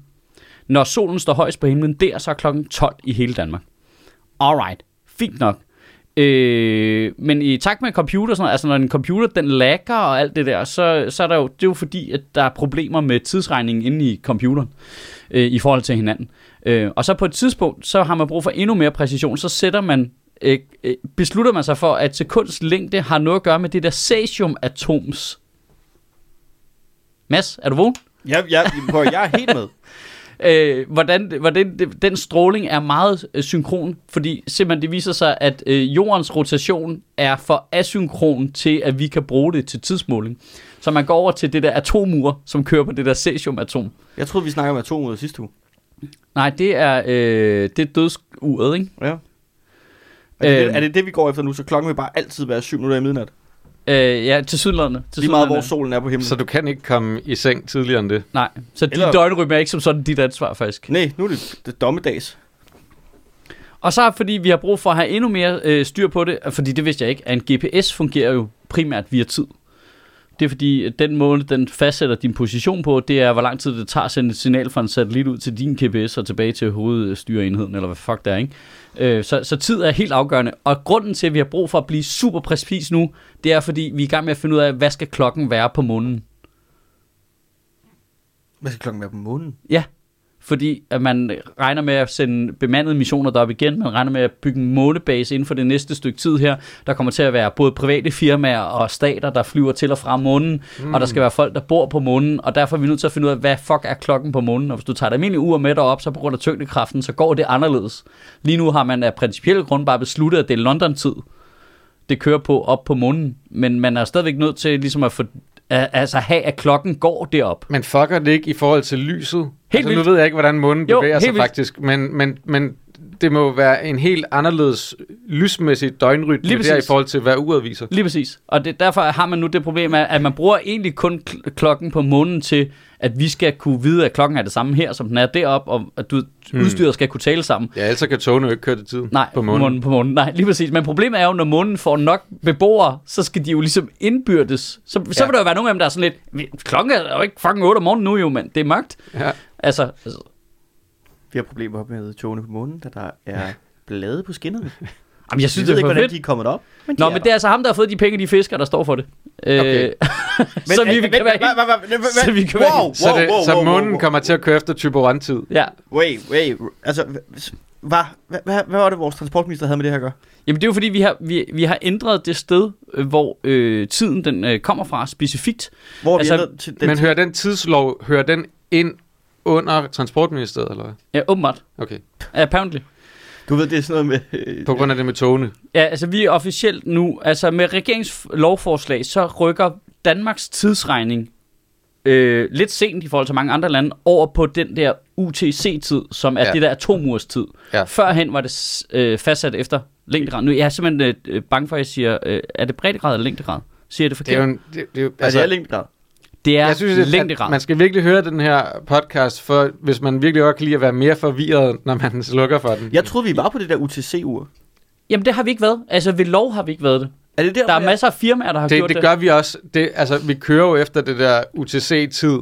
Når solen står højst på himlen, der så er klokken 12 i hele Danmark. Alright, fint nok. Øh, men i takt med computer, sådan noget, altså når en computer den lagger og alt det der, så, så er der jo, det er jo fordi, at der er problemer med tidsregningen inde i computeren øh, i forhold til hinanden. Øh, og så på et tidspunkt, så har man brug for endnu mere præcision, så sætter man øh, øh, beslutter man sig for, at sekunds længde har noget at gøre med det der cesium-atoms Mads, er du vågen? Jeg, jeg, prøv, jeg er helt med. Øh, hvordan, hvordan det- den stråling er meget øh, synkron, fordi simpelthen det viser sig, at øh, jordens rotation er for asynkron til, at vi kan bruge det til tidsmåling. Så man går over til det der atomur, som kører på det der cesium-atom. Jeg troede, vi snakkede om atomet sidste uge. Nej, det er, øh, det er dødsuret, ikke? Ja. Er det, det, er det det, vi går efter nu? Så klokken vil bare altid være 7 minutter i midnat. Øh, ja, til sydlandene. Til Lige meget, hvor solen er på himlen. Så du kan ikke komme i seng tidligere end det. Nej, så din Eller- døgnrytme er ikke som sådan dit ansvar, faktisk. Nej, nu er det, det dommedags. Og så fordi vi har brug for at have endnu mere øh, styr på det, fordi det vidste jeg ikke, at en GPS fungerer jo primært via tid. Det er fordi, at den måde, den fastsætter din position på, det er, hvor lang tid det tager at sende et signal fra en satellit ud til din GPS og tilbage til hovedstyreenheden, eller hvad fuck det er, ikke? Øh, så, så tid er helt afgørende. Og grunden til, at vi har brug for at blive super præcis nu, det er fordi, vi er i gang med at finde ud af, hvad skal klokken være på månen. Hvad skal klokken være på månen? Ja, fordi at man regner med at sende bemandede missioner derop igen. Man regner med at bygge en månebase inden for det næste stykke tid her. Der kommer til at være både private firmaer og stater, der flyver til og fra månen. Mm. Og der skal være folk, der bor på månen. Og derfor er vi nødt til at finde ud af, hvad fuck er klokken på månen. Og hvis du tager et almindeligt ur med derop, så på grund af tyngdekraften, så går det anderledes. Lige nu har man af principielle grund bare besluttet, at det er London-tid. Det kører på op på månen. Men man er stadigvæk nødt til ligesom at få, at, altså have, at klokken går derop. Men fucker det ikke i forhold til lyset? Helt altså, nu vildt. ved jeg ikke, hvordan Jo, bevæger sig vildt. faktisk, men, men, men det må være en helt anderledes lysmæssig døgnrytme Lige der i forhold til, hvad uret viser. Lige præcis. Og det, derfor har man nu det problem, at, man bruger egentlig kun kl- klokken på månen til, at vi skal kunne vide, at klokken er det samme her, som den er deroppe, og at du, Hmm. udstyret skal kunne tale sammen. Ja, ellers kan togene jo ikke køre til tiden Nej, på månen. månen. på månen. Nej, lige præcis. Men problemet er jo, når månen får nok beboere, så skal de jo ligesom indbyrdes. Så, så Ja. vil der jo være nogle af dem, der er sådan lidt, "Vi- klokken er jo ikke fucking 8 om morgenen nu jo, men det er mørkt. Ja. Altså, altså Vi har problemer med togene på månen, da der er blade på skinnerne. jamen, jeg Jeg synes, ved det er ikke, hvordan fedt. de er kommet op. Men de Nå, er men der. det er altså ham, der har fået de penge, de fisker, der står for det. Okay. Så vi kan være så vi kan være Så, det, månen kommer til at køre efter Typeron-tid. Ja, Wait, wait. Altså, hvad, hvad, hvad, hvad, var det, vores transportminister havde med det her at gøre? Jamen det er jo fordi, vi har, vi, vi har ændret det sted, øh, hvor øh, tiden den øh, kommer fra specifikt. Hvor Altså, vi ændrede til den Men hører den tidslov, hører den ind under transportministeriet, eller hvad? Ja, åbenbart. Okay. Apparently. Du ved, det er sådan noget med... øh, På grund af det med togene. Ja, altså vi er officielt nu, altså med regeringslovforslag, så rykker Danmarks tidsregning øh, lidt sent i forhold til mange andre lande, over på den der UTC-tid, som er ja. Ja. det der atomurstid. Ja. Førhen var det øh, fastsat efter længdegrad. Nu jeg er simpelthen øh, bange for, at jeg siger, øh, er det breddegrad eller længdegrad? Siger jeg det Det er forkert? jo en, det, det er jo, Altså, det er længdegrad. Det er jeg synes, at længdegrad. man skal virkelig høre den her podcast, for hvis man virkelig godt kan lide at være mere forvirret, når man slukker for den. Jeg troede, vi var på det der UTC-ur. Jamen det har vi ikke været. Altså ved lov har vi ikke været det. Er det der, Der er jeg- masser af firmaer, der har det, gjort det det. gør vi også. Det, altså, vi kører jo efter det der UTC-tid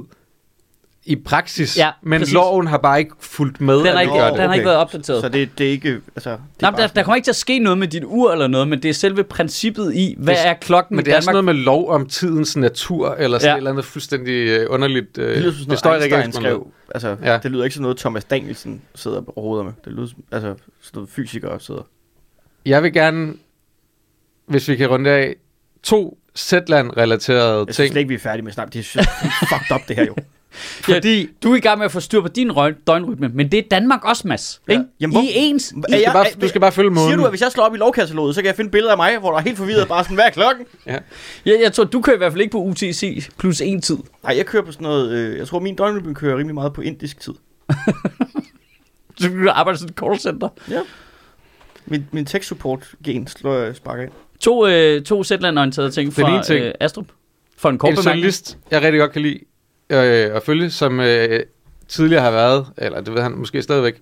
i praksis, Ja, men præcis. loven har bare ikke fulgt med. Den har ikke, Nå, den har ikke okay. været opdateret. Så det, det er ikke... Altså, det er Nej, der, sådan- der kommer ikke til at ske noget med dit ur eller noget, men det er selve princippet i, hvad Det- er klokken Men det er sådan noget med lov om tidens natur, eller sådan Ja. et eller andet fuldstændig øh, underligt. Øh, Det lyder sådan det står Einstein skrev. Altså, Ja. det lyder ikke som noget, Thomas Danielsen sidder og råder med. Det lyder altså, sådan noget fysikere sidder. Jeg vil gerne, hvis vi kan runde af, to Zetland-relaterede Jeg synes ting. ikke, vi er færdige med snakke. Det er fucked up, det her jo. Fordi Du er i gang med at få styr på din røg, døgnrytme, men det er Danmark også, Mads. Ja. Ikke? Jamen, I hvor- er ens. Du skal, jeg- bare, du skal bare følge måden. Siger du, at hvis jeg slår op i lovkataloget, så kan jeg finde billeder af mig, hvor der er helt forvirret bare sådan, hvad er klokken? Jeg, jeg tror, du kører i hvert fald ikke på UTC plus en tid. Nej, jeg kører på sådan noget, øh, jeg tror min døgnrytme kører rimelig meget på indisk tid. Så du arbejder sådan et callcenter. Ja. Min, min tech support gen slår jeg sparker ind. To, øh, to Zetland-orienterede ting fra ting. Øh, Astrup. For en kort en journalist, jeg rigtig godt kan lide øh, at følge, som øh, tidligere har været, eller det ved han måske stadigvæk,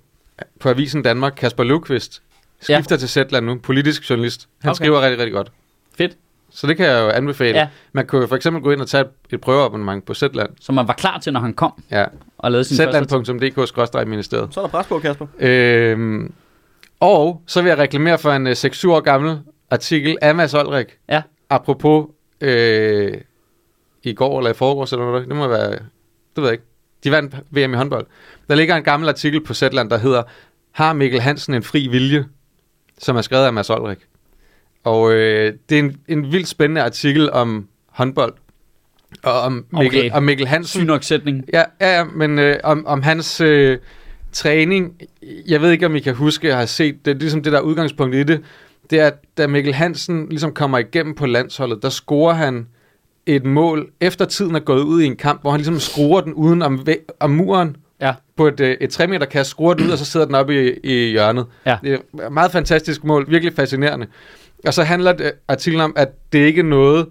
på Avisen Danmark, Kasper Løvqvist, skifter ja. til Zetland nu, politisk journalist. Han Okay. skriver rigtig, rigtig godt. Fedt. Så det kan jeg jo anbefale. Ja. Man kunne jo for eksempel gå ind og tage et, et prøveabonnement på Zetland. Som man var klar til, når han kom Ja. og lavede sin første... Zetland.dk-ministeriet. Så er der pres på, Kasper. Øhm, og så vil jeg reklamere for en øh, 6-7 år gammel artikel af Mads Olrik. Ja. Apropos øh, i går eller i forgårs eller noget. Det må være, det ved jeg ikke. De vandt VM i håndbold. Der ligger en gammel artikel på Zetland, der hedder Har Mikkel Hansen en fri vilje? Som er skrevet af Mads Olrik. Og øh, det er en, en vildt spændende artikel om håndbold. Og om Mikkel, Okay. om Mikkel Hansen. Syg nok sætning. Ja, ja, ja men øh, om, om hans øh, træning, jeg ved ikke, om I kan huske, jeg har set det, ligesom det der udgangspunkt i det, det er, at da Mikkel Hansen ligesom kommer igennem på landsholdet, der scorer han et mål, efter tiden er gået ud i en kamp, hvor han ligesom skruer den uden om, om muren, Ja. på et, øh, et 3 meter kast, skruer den ud, og så sidder den oppe i, i hjørnet. Ja. Det er et meget fantastisk mål, virkelig fascinerende. Og så handler det, artiklen om, at det ikke er noget,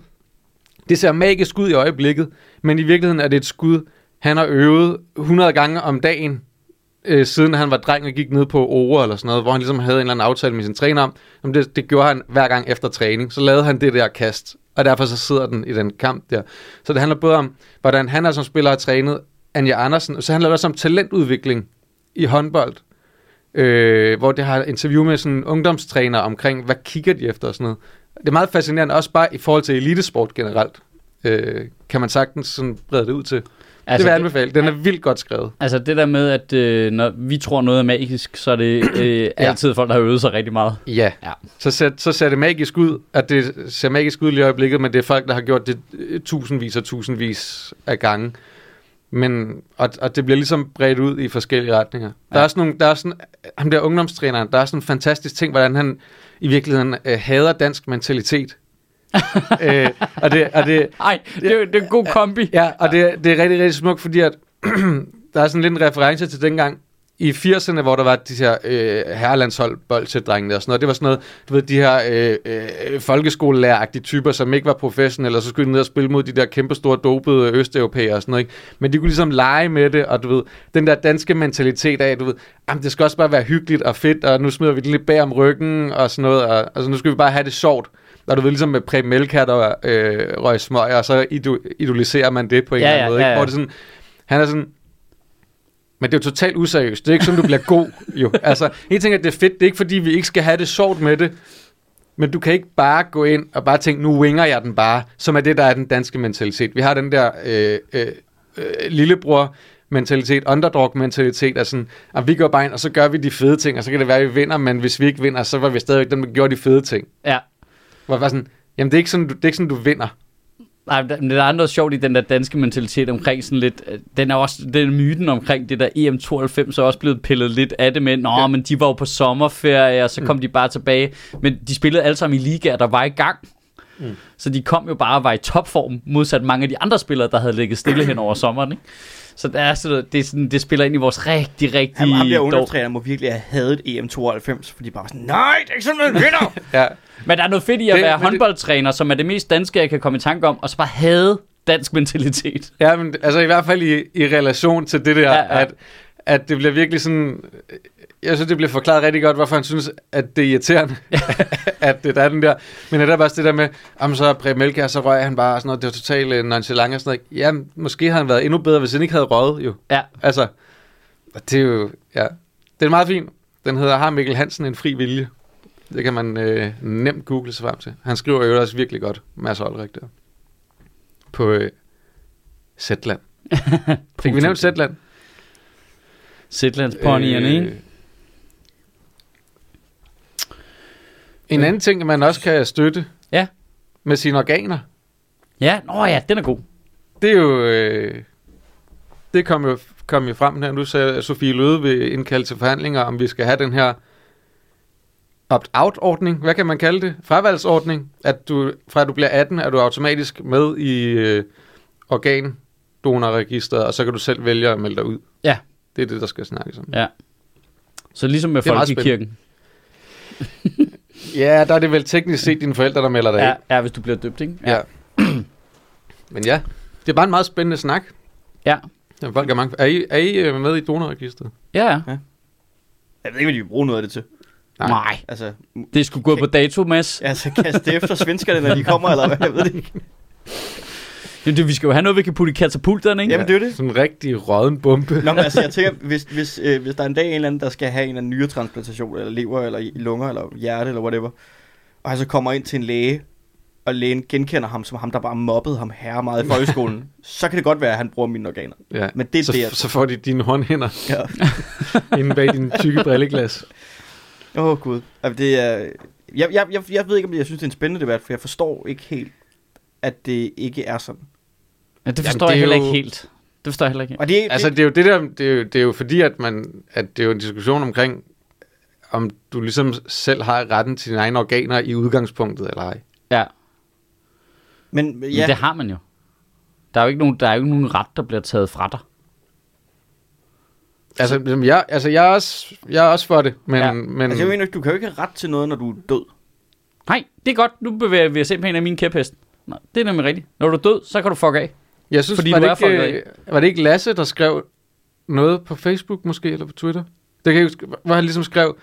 det ser magisk ud i øjeblikket, men i virkeligheden er det et skud, han har øvet 100 gange om dagen, øh, siden han var dreng og gik ned på Ore eller sådan noget, hvor han ligesom havde en eller anden aftale med sin træner om, om det, det gjorde han hver gang efter træning. Så lavede han det der kast, og derfor så sidder den i den kamp der. Så det handler både om, hvordan han er som spiller har trænet, Anja Andersen, og så handler det også om talentudvikling i håndbold, øh, hvor det har interview med sådan en ungdomstræner omkring, hvad kigger de efter og sådan noget. Det er meget fascinerende, også bare i forhold til elitesport generelt. Øh, kan man sagtens sådan brede det ud til. Altså, det vil jeg anbefale. Den er vildt godt skrevet. Altså det der med, at øh, når vi tror noget er magisk, så er det øh, altid folk, der har øvet sig rigtig meget. Ja. Ja. Så, ser, så ser det magisk ud, at det ser magisk ud lige i øjeblikket, men det er folk, der har gjort det øh, tusindvis og tusindvis af gange. Men, og, og det bliver ligesom bredt ud i forskellige retninger. Der Ja. er også nogle, der er sådan, ham der ungdomstræneren, der er sådan en fantastisk ting, hvordan han i virkeligheden øh, hader dansk mentalitet. øh, og det, og det, Nej, det, er- det er en god kombi. Ja, og det, det er rigtig, rigtig smukt, fordi at, der er sådan lidt en reference til dengang i 80'erne, hvor der var de her øh, herrelandshold boldsætdrengene og sådan noget. Det var sådan noget, du ved, de her øh, øh, folkeskolelæreragtige typer, som ikke var professionelle, og så skulle de ned og spille mod de der kæmpe store dopede østeuropæere og sådan noget. Ikke? Men de kunne ligesom lege med det, og du ved, den der danske mentalitet af, du ved, jamen, det skal også bare være hyggeligt og fedt, og nu smider vi det lidt bag om ryggen og sådan noget, og altså, nu skal vi bare have det sjovt. Og du ved, ligesom med Preben Melkat og øh, Røg Smøger, og så ido- idoliserer man det på en Ja, eller anden ja, måde. Ikke? ja, ja. Hvor det sådan, han er sådan, men det er jo totalt useriøst. Det er ikke sådan, du bliver god, jo. Altså, en ting er, at det er fedt. Det er ikke, fordi vi ikke skal have det sjovt med det. Men du kan ikke bare gå ind og bare tænke, nu winger jeg den bare, som er det, der er den danske mentalitet. Vi har den der øh, øh, øh, lillebror mentalitet, underdog-mentalitet, af sådan, at vi går bare ind, og så gør vi de fede ting, og så kan det være, at vi vinder, men hvis vi ikke vinder, så var vi stadigvæk dem, der gjorde de fede ting. Ja. Hvor bare sådan, jamen det er ikke sådan, du, det er ikke sådan, du vinder. Nej, der, men der er noget sjovt i den der danske mentalitet omkring sådan lidt, øh, den er også, den myten omkring det der EM92 er også blevet pillet lidt af det med, nå, ja. men de var jo på sommerferie, og så kom mm. de bare tilbage, men de spillede alle sammen i ligaer, der var i gang. Mm. Så de kom jo bare og var i topform, modsat mange af de andre spillere, der havde ligget stille hen over sommeren, ikke? Så det, er sådan, det, er sådan, det spiller ind i vores rigtig, rigtig... Han, ham der ungdomstræner må virkelig have hadet EM92, fordi bare sådan, nej, det er ikke sådan, man vinder. Ja. Men der er noget fedt i at Det- være men det- håndboldtræner, som er det mest danske, jeg kan komme i tanke om, og så bare have dansk mentalitet. Ja, men altså i hvert fald i, i relation til det der, ja. ja. At, at det bliver virkelig sådan... jeg synes, det bliver forklaret rigtig godt, hvorfor han synes, at det er irriterende, at det er den der. Men det er bare det der med, om så Preben Elkjær, så røg han bare sådan noget, det var totalt øh, nonchalant og sådan noget. Ja, måske havde han været endnu bedre, hvis han ikke havde røget jo. Ja. Altså, det er jo, ja. Det er meget fint. Den hedder, har Mikkel Hansen en fri vilje? Det kan man øh, nemt google sig frem til. Han skriver jo også virkelig godt, Mads Olrik der. På øh, Zetland. Fik vi nævnt Zetland? Zetlands ponyerne, Øh, ikke? En anden ting, man også kan støtte Ja. med sine organer, Ja, nå ja, den er god. det er jo... Øh, det kom jo, kom jo frem her. Nu sagde Sofie Løde vil indkalde til forhandlinger, om vi skal have den her opt-out-ordning. Hvad kan man kalde det? Fravalgsordning. At du, fra du bliver 18, er du automatisk med i øh, organdonorregisteret, og så kan du selv vælge at melde dig ud. Ja. Det er det, der skal snakkes om. Ja. Så ligesom med folkekirken. Ja, der er det vel teknisk set dine forældre, der melder dig Ja, ind. ja, hvis du bliver døbt, ikke? Ja. Men ja, det er bare en meget spændende snak. Ja. Ja, folk er, mange. er, I, er I øh, med i donorregistret? Ja, ja. Jeg ved ikke, hvad de vil bruge noget af det til. Nej. Nej. Altså, Det skulle gå på dato, Mads. altså kaste det efter svenskerne, når de kommer, eller hvad? Jeg ved det ikke. Jamen, det, vi skal jo have noget, vi kan putte i katapulterne, ikke? Jamen, det er det. Sådan en rigtig råden bombe. Nå, men altså, jeg tænker, hvis, hvis, øh, hvis der er en dag en eller anden, der skal have en eller anden nyretransplantation, eller lever, eller i- lunger, eller hjerte, eller whatever, og han så kommer ind til en læge, og lægen genkender ham som ham, der bare mobbede ham herre meget i folkeskolen, så kan det godt være, at han bruger mine organer. Ja. Men det er så, det, jeg- så får de dine håndhænder Ja. inde bag din tykke brilleglas. Åh, oh, gud. Altså, det er... Jeg, jeg, jeg, jeg ved ikke, om jeg synes, det er en spændende debat, for jeg forstår ikke helt, at det ikke er sådan. Ja, det Jamen, forstår det jeg er heller jo- ikke helt. Det forstår jeg heller ikke helt. Og det, Altså, det, det er jo det der, det er jo, det er jo fordi, at, man, at det er jo en diskussion omkring, om du ligesom selv har retten til dine egne organer i udgangspunktet, eller ej. Ja, men men ja, det har man jo. Der er jo ikke nogen, der er jo ikke nogen ret, der bliver taget fra dig. Altså, ligesom jeg, altså jeg, er også, jeg er også for det, men... Ja. Ja. men altså, jeg mener, du kan jo ikke have ret til noget, når du er død. Nej, det er godt. Nu bevæger vi os ind på en af mine kæpheste. Nej, det er nemlig rigtigt. Når du er død, så kan du fuck af. Jeg synes, Fordi var, det er ikke, var det ikke Lasse, der skrev noget på Facebook måske, eller på Twitter? Det kan jeg huske, hvor han ligesom skrev,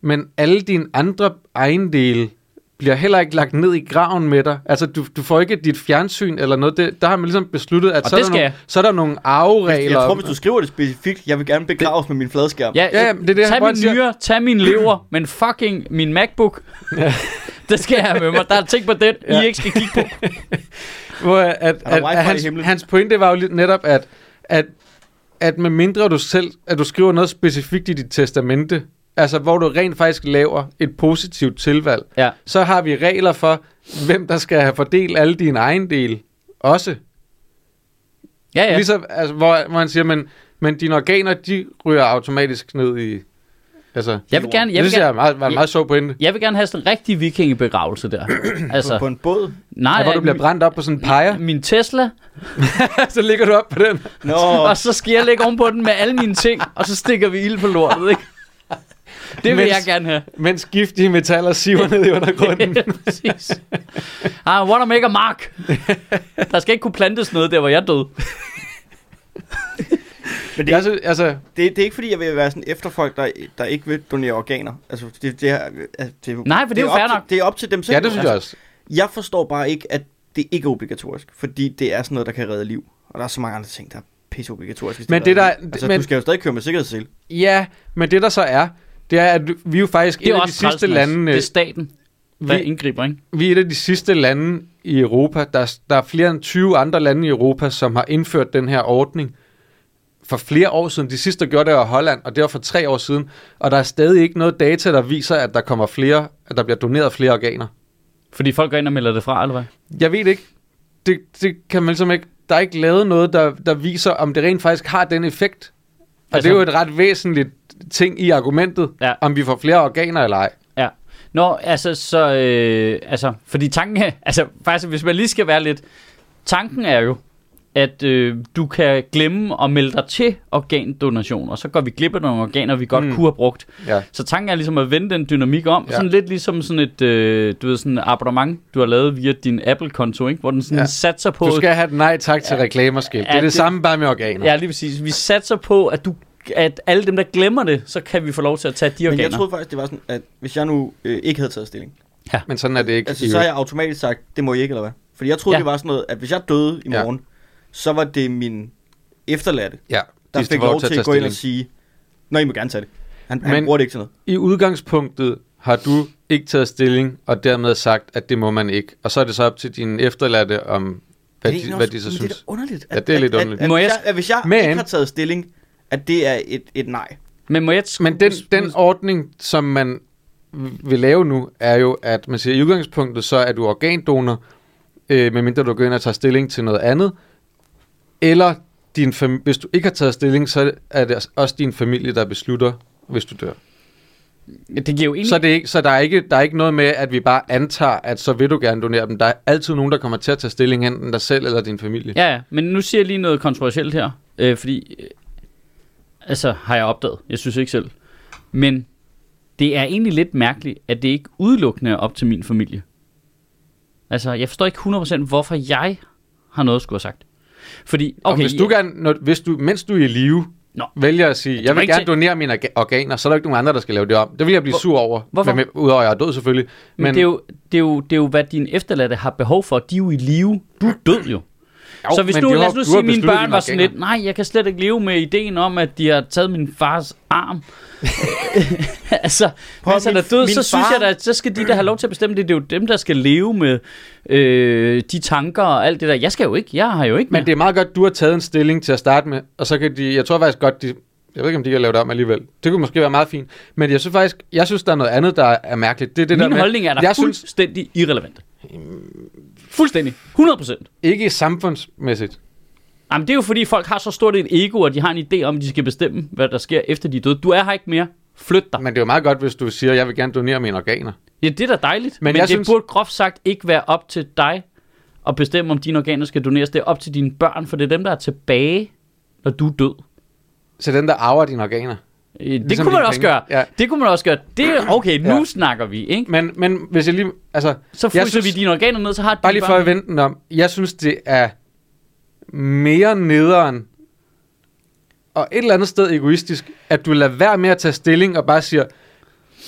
men alle dine andre ejendele bliver heller ikke lagt ned i graven med dig. Altså, du, du får ikke dit fjernsyn eller noget. Det, der har man ligesom besluttet, at Og så er, det der nogle, så er der nogle arveregler. Jeg tror, hvis du skriver det specifikt, jeg vil gerne begraves med min fladskærm. Ja, Ja, ja, det er det, tag min nyre, tag min lever, men fucking min MacBook. det skal jeg have med mig. Der er ting på den, Ja. I ikke skal kigge på. Hvor at, at, at, at hans, hans pointe var jo lidt netop, at, at, at med mindre du selv, at du skriver noget specifikt i dit testamente, altså hvor du rent faktisk laver et positivt tilvalg, Ja. så har vi regler for, hvem der skal have fordelt alle dine ejendele også. Ja, Ja. ja. Ligesom, altså, hvor, hvor han siger, men, men dine organer, de ryger automatisk ned i... Altså, Jeg vil gerne, det jeg vil jeg gerne, er meget, var en meget sjov pointe. jeg vil gerne have sådan en rigtig vikingebegravelse der. Altså, altså, på en båd. nej, Ja, hvor du bliver min- brændt op på sådan en peger, Min Tesla, så ligger du op på den. Nå, og så skal jeg lægge ovenpå den med alle mine ting, og så stikker vi ild på lortet, ikke? Det vil Mens- jeg gerne have. Mens giftige metaller siver ned i undergrunden. Præcis. I wanna make a mark. Der skal ikke kunne plantes noget der, hvor jeg døde. Men det, Jeg synes, altså, det, det er ikke fordi, jeg vil være sådan efter folk, der, der ikke vil donere organer. Altså, det, det, er, altså, det, er Nej, for det er jo op fair til- nok. Det er op til dem selv. ja, det synes altså, jeg også. Jeg forstår bare ikke, at det ikke er obligatorisk, fordi det er sådan noget, der kan redde liv. Og der er så mange andre ting, der er pisse obligatorisk. Men det der- altså, men- du skal jo stadig køre med sikkerhedssel. Ja, men det der så er, det er, at vi er jo faktisk Det er et af de sidste træls, Mads. lande, Det er staten, der vi, indgriber, ikke? vi er et af de sidste lande i Europa. Der, der er flere end 20 andre lande i Europa, som har indført den her ordning for flere år siden. De sidste, der gjorde det, var Holland, og det var for tre år siden. Og der er stadig ikke noget data, der viser, at der kommer flere, at der bliver doneret flere organer. Fordi folk går ind og melder det fra, eller hvad? Jeg ved ikke. Det, det kan man ligesom ikke. Der er ikke lavet noget, der, der viser, om det rent faktisk har den effekt. Og Altså- altså, det er jo et ret væsentligt ting i argumentet, Ja. om vi får flere organer eller ej. Ja. Nå, altså, så, øh, altså, fordi tanken altså, faktisk, hvis man lige skal være lidt, tanken er jo, at øh, du kan glemme at melde dig til organdonation, og så går vi glip af nogle organer, vi godt mm. Kunne have brugt. Ja. Så tanken er ligesom at vende den dynamik om, ja. Ja. sådan lidt ligesom sådan et, øh, du ved, sådan et abonnement, du har lavet via din Apple-konto, ikke? hvor den sådan ja. Ja. satser på... Du skal have et nej tak til reklamerskilt. Ja, det er det, det- samme bare med organer. Ja, lige præcis. Vi satser på, at du at alle dem, der glemmer det, så kan vi få lov til at tage de Men organer. jeg troede faktisk, det var sådan, at hvis jeg nu øh, ikke havde taget stilling, Men sådan er det ikke. altså så har jeg automatisk sagt, det må I ikke, eller hvad? Fordi jeg troede, Ja. ja. det var sådan noget, at hvis jeg døde i Ja. Så var det min efterladte, ja, der fik lov til tage at gå ind og sige, Nå, I må gerne tage det. Han, han Men- bruger det ikke til noget. I udgangspunktet har du ikke taget stilling, og dermed sagt, at det må man ikke. Og så er det så op til dine efterladte, om hvad, Det er de, egentlig hvad også- de så men Det synes. er da underligt. Ja, det er lidt at, underligt. At, at, at, jeg- jeg, at hvis jeg Men- ikke har taget stilling, at det er et, et nej. Men må jeg... Men den, den ordning, som man vil lave nu, er jo, at man siger, at i udgangspunktet, så er du organdonor, øh, medmindre du går ind og tager stilling til noget andet, eller din fam- hvis du ikke har taget stilling, så er det også din familie, der beslutter, hvis du dør. Det giver jo egentlig... Så, er det ikke, så der, er ikke, der er ikke noget med, at vi bare antager, at så vil du gerne donere dem. Der er altid nogen, der kommer til at tage stilling, enten dig selv eller din familie. Ja, ja, men nu siger jeg lige noget kontroversielt her, øh, fordi, øh, altså har jeg opdaget, jeg synes ikke selv, men det er egentlig lidt mærkeligt, at det ikke udelukkende er op til min familie. Altså, jeg forstår ikke 100% hvorfor jeg har noget at skulle have sagt. Fordi, Okay, og hvis du gerne, når, hvis du, mens du er i live, Nå. vælger at sige, jeg vil gerne donere mine orga- organer, så er der ikke nogen andre, der skal lave det om. Det vil jeg blive Hvor- sur over. Hvorfor? Men, udover at jeg er død selvfølgelig. men, men det, er jo, det, er jo, det er jo, hvad dine efterladte har behov for. De er jo i live. Du er død jo. Jo, så hvis nu, du lad os nu sige, at mine børn var sådan lidt, nej, jeg kan slet ikke leve med ideen om, at de har taget min fars arm. altså, Prøv, hvis han er død, så synes far- jeg da, at så skal de der have lov til at bestemme det. Det er jo dem, der skal leve med øh, de tanker og alt det der. Jeg skal jo ikke, jeg har jo ikke Men mere. det er meget godt, du har taget en stilling til at starte med, og så kan de, jeg tror faktisk godt, de, jeg ved ikke, om de kan lave det om alligevel. Det kunne måske være meget fint. Men jeg synes faktisk, jeg synes, der er noget andet, der er mærkeligt. Det er det der Min med, holdning er da jeg synes, fuldstændig irrelevant. Fuldstændig. 100 procent. ikke samfundsmæssigt. Jamen, det er jo fordi, folk har så stort et ego, og de har en idé om, at de skal bestemme, hvad der sker efter de er døde. Du er her ikke mere. Flyt dig. Men det er jo meget godt, hvis du siger, jeg vil gerne donere mine organer. Ja, det er da dejligt. Men, Men det synes- burde groft sagt ikke være op til dig at bestemme, om dine organer skal doneres. Det er op til dine børn, for det er dem, der er tilbage, når du er død. Så den, der arver dine organer. Øh, Det Ligesom kunne man også penge. gøre. Ja. Det kunne man også gøre. Det okay, nu Ja. snakker vi, ikke? Men, men hvis jeg lige, altså, Så Jeg fryser synes- vi dine organer ned, så har Bare dine lige for at vente den om. Jeg synes, det er mere nederen og et eller andet sted egoistisk, at du lader være med at tage stilling og bare siger,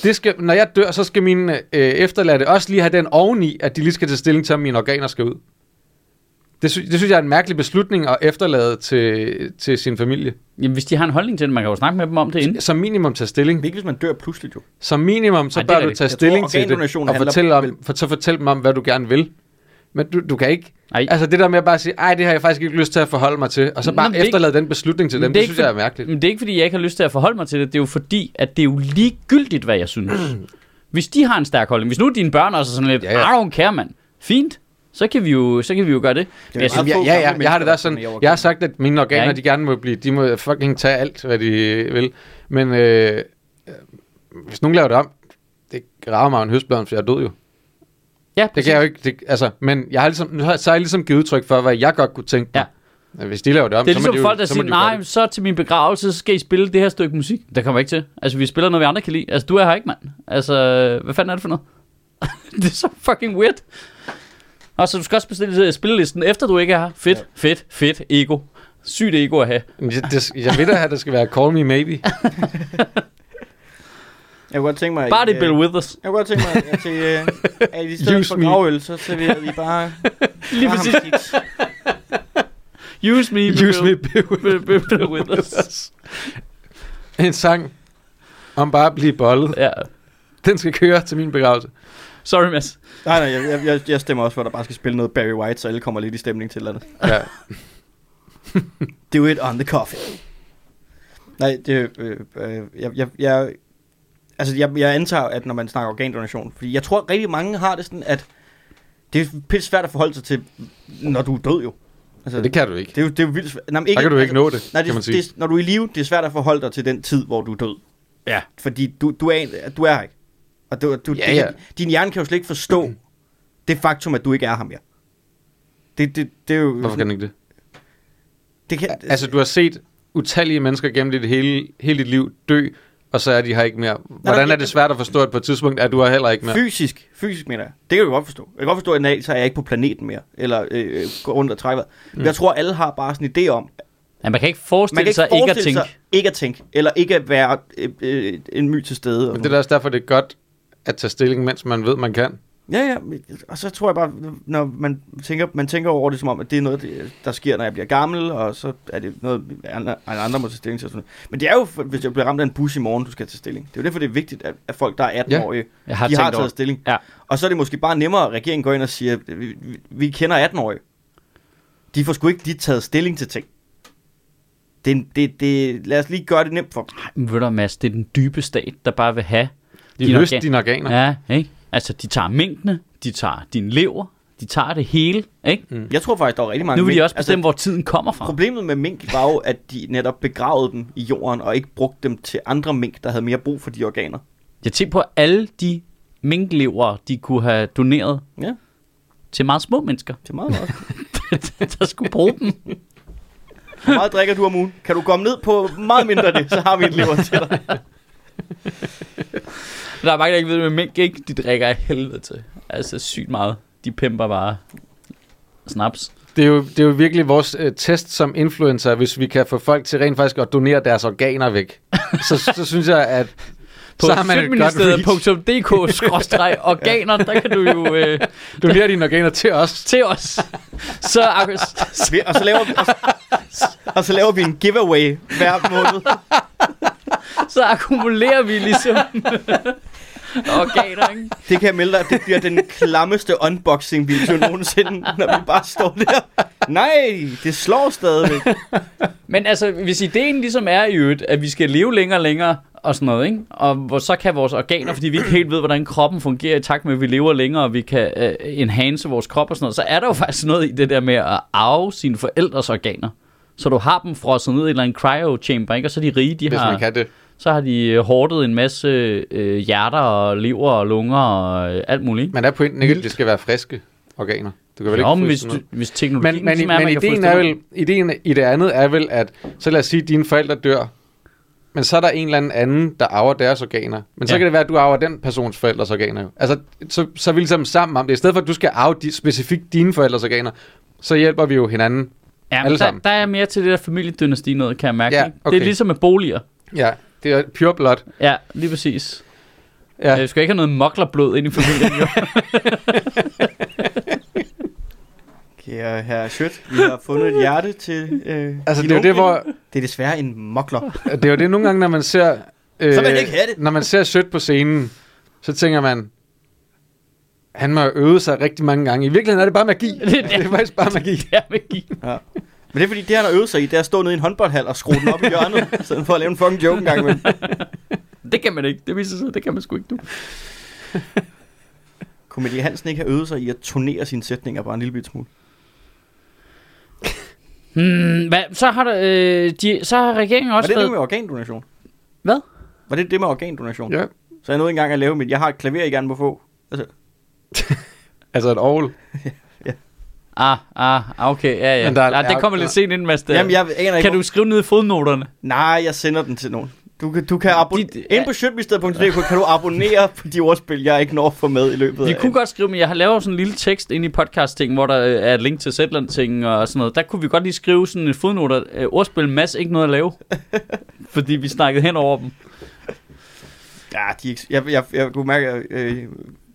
det skal, når jeg dør, så skal mine øh, efterladte også lige have den oveni, at de lige skal tage stilling til, om mine organer skal ud. Det, sy- det synes jeg er en mærkelig beslutning at efterlade til, til sin familie. Jamen, hvis de har en holdning til det, man kan jo snakke med dem om det inden. Som minimum tage stilling. Ikke hvis man dør pludseligt jo. Som minimum, så Ej, det er bør du rigtigt. tage Jeg tror, stilling til det, organdonation og handler fortælle, om, for, så fortælle dem om, hvad du gerne vil. Men du, du kan ikke Ej. Altså det der med at bare sige, ej, det har jeg faktisk ikke lyst til at forholde mig til, og så Nå, bare men det er efterlade den beslutning til Men dem, det er det, ikke synes jeg er for- mærkeligt. Men det er ikke, fordi jeg ikke har lyst til at forholde mig til det. Det er jo fordi, at det er jo ligegyldigt, hvad jeg synes. Hvis de har en stærk holdning. Hvis nu dine børn også er sådan lidt, Ja, ja, ja. ja. I don't care, mand. Fint. Så kan vi jo, så kan vi jo gøre det. Men jeg synes, ja, ja, ja, jeg har det der sådan, jeg har sagt, at mine organer, Ja, de gerne må blive, de må fucking tage alt, hvad de vil. Men øh, øh, hvis nogen laver det om, det graver mig en høstblad, for jeg er død jo. ja, Det kan jeg jo ikke, det, altså, men jeg har ligesom, nu har, så har jeg ligesom givet udtryk for, hvad jeg godt kunne tænke mig. Ja. Hvis de laver det om, Det er så må ligesom de folk, der siger, nej, så til min begravelse, så skal I spille det her stykke musik. Det kommer ikke til. Altså, vi spiller noget, vi andre kan lide. Altså, du er her ikke, mand. Altså, hvad fanden er det for noget? det er så fucking weird. Og så du skal også bestille spillelisten, efter du ikke er her. Fedt, Ja. fedt, fedt ego. Sygt ego at have. Men det, jeg ved da, at det skal være Call Me Maybe. Jeg kunne godt tænke mig... Bare det øh, Bill Withers. Jeg kunne godt tænke mig, at, til, øh, at i stedet Use for gravøl, så serverer vi bare... Lige præcis. Use me, Use me, Bill Bill, Bill, Bill Withers. En sang om bare at blive bollet. Ja. Den skal køre til min begravelse. Sorry, Mads. Nej, nej, jeg, jeg, jeg stemmer også for, at der bare skal spille noget Barry White, så alle kommer lidt i stemning til et eller andet. Ja. Do it on the coffee. Nej, det, øh, øh, jeg, jeg, jeg, altså jeg, jeg antager, at når man snakker organdonation, fordi jeg tror rigtig mange har det sådan, at det er pisse svært at forholde sig til, når du er død jo. Altså, Det kan du ikke. det, er jo, det er jo vildt svært. Nej, men Der kan du ikke nå det, altså, nej, det, kan man sige. Det, når du er i live, det er svært at forholde dig til den tid, hvor du er død. Ja. Fordi du, du, er, du er her ikke. Og du, du, Ja, det, ja. Din hjerne kan jo slet ikke forstå det faktum, at du ikke er her mere. Det, det, det er jo... Hvorfor kan den ikke det? det kan, Altså, du har set utallige mennesker gennem dit hele, hele dit liv dø, og så er de her ikke mere. Hvordan nej, er det svært at forstå, at på et tidspunkt er du her heller ikke mere? Fysisk, fysisk mener jeg. Det kan jeg godt forstå. Jeg kan godt forstå, at en dag, så er jeg ikke på planeten mere, eller øh, går rundt og trækker. Mm. Jeg tror, alle har bare sådan en idé om, Ja, man kan ikke Man forestille kan ikke sig ikke at forestille tænke. sig ikke at tænke, eller ikke at være øh, øh, en my til stede. Men det er også derfor, det er godt at tage stilling, mens man ved, man kan. Ja, ja, og så tror jeg bare, når man tænker, man tænker over det som om, at det er noget, der sker, når jeg bliver gammel, og så er det noget, andre, andre må tage stilling til. Men det er jo, hvis jeg bliver ramt af en bus i morgen, du skal tage stilling. Det er jo derfor, det er vigtigt, at, at folk, der er 18-årige, Jeg har de har tænkt over. taget stilling. Ja. Og så er det måske bare nemmere, at regeringen går ind og siger, vi, vi, vi kender 18-årige. De får sgu ikke de taget stilling til ting. Det, det, det, lad os lige gøre det nemt for dem. Men ved du, Mads, det er den dybe stat, der bare vil have De Dine organ- dine organer. Ja, ikke? Altså, de tager mængdene, de tager din lever, de tager det hele, ikke? Jeg tror faktisk, der var rigtig mange Nu vil de også bestemme, hvor tiden kommer fra. Problemet med mink var jo, at de netop begravede dem i jorden, og ikke brugte dem til andre mink, der havde mere brug for de organer. Jeg tænker på alle de minklever, de kunne have doneret Ja, til meget små mennesker, er meget meget. der skulle bruge dem. Hvor meget drikker du om ugen? Kan du komme ned på meget mindre det, så har vi et lever til dig. Der er mange, der ikke ved, det, men mink ikke, de drikker af helvede til. Altså sygt meget. De pimper bare snaps. Det er jo, det er jo virkelig vores øh, test som influencer, hvis vi kan få folk til rent faktisk at donere deres organer væk. så, så synes jeg, at På sødministeriet.dk-organer, der kan du jo øh, Donere dine organer til os. til os. Så, Og så laver vi, og, så- og så laver vi en giveaway hver måned. så akkumulerer vi ligesom organer, ikke? Det kan jeg melde dig, at det bliver den klammeste unboxing-video nogensinde, når vi bare står der. Nej, det slår stadigvæk. Men altså, hvis ideen ligesom er i øvrigt, at vi skal leve længere og længere, og sådan noget, ikke? Og hvor så kan vores organer, fordi vi ikke helt ved, hvordan kroppen fungerer i takt med, at vi lever længere, og vi kan uh, enhance vores krop og sådan noget, så er der jo faktisk noget i det der med at arve sine forældres organer. Så du har dem frosset ned i en eller anden cryo chamber, ikke? Og så er de rige, de Hvis har, man kan det. Så har de øh, hårdet en masse øh, hjerter og lever og lunger og øh, alt muligt? Men er pointen ikke, at det skal være friske organer? Du kan vel Jo, ikke men hvis, du, hvis teknologien men, men, ligesom er, men ideen er vel, ideen i det andet er vel, at så lad os sige, at dine forældre dør, men så er der en eller anden anden, der arver deres organer. Men så Ja. kan det være, at du arver den persons forældres organer. jo. Altså, så, så er vi ligesom sammen om det. I stedet for, at du skal arve de, specifikt dine forældres organer, så hjælper vi jo hinanden. Ja, alle der, sammen. der er mere til det der familiedynasti noget, kan jeg mærke. Ja, ikke? Det okay. er ligesom med boliger. Ja, det er pure blood. Ja, lige præcis. Ja. Ja. Jeg skal ikke have noget moklerblod ind i familien, jo. Kære herre Schødt, vi har fundet et hjerte til øh, Altså, det er det, hvor, Det er desværre en mokler. det er jo det nogle gange, når man ser... Øh, Så jeg ikke have det. Når man ser sødt på scenen, så tænker man, han må øvet sig rigtig mange gange. I virkeligheden er det bare magi. Det er det. det er faktisk bare magi. det er magi. Ja. Men det er fordi, det han har øvet sig i, det er at stå nede i en håndboldhal og skrue den op i hjørnet, i stedet for at lave en fucking joke en gang imellem. Det kan man ikke. Det viser sig, det kan man sgu ikke, du. Kunne Mette Hansen ikke have øvet sig i at turnere sine sætninger bare en lille bit smule? Hmm, hvad, så, har der, øh, de, så har regeringen Var også det det været... med organdonation? Hvad? Var det det med organdonation? Ja. Så jeg nåede engang at lave mit... Jeg har et klaver, jeg gerne må få. Altså, Altså et ovl. Ah, ah, okay, ja, ja. Men der er- ja det ja, kommer lidt sent ind, Mads. Jamen, jeg aner ikke... Kan du skrive ned i fodnoterne? Nej, jeg sender den til nogen. Du kan, du kan abonnere... De- på shirtmisted.dk kan du abonnere på de ordspil, jeg ikke når at få med i løbet Vi af... kunne godt skrive, men jeg har lavet sådan en lille tekst ind i podcast-ting, hvor der øh, er et link til Zetland-ting og sådan noget. Der kunne vi godt lige skrive sådan en fodnoter. Øh, ordspil, Mads, ikke noget at lave. fordi vi snakkede hen over dem. Ja, de, er jeg, jeg, jeg kunne mærke, at øh,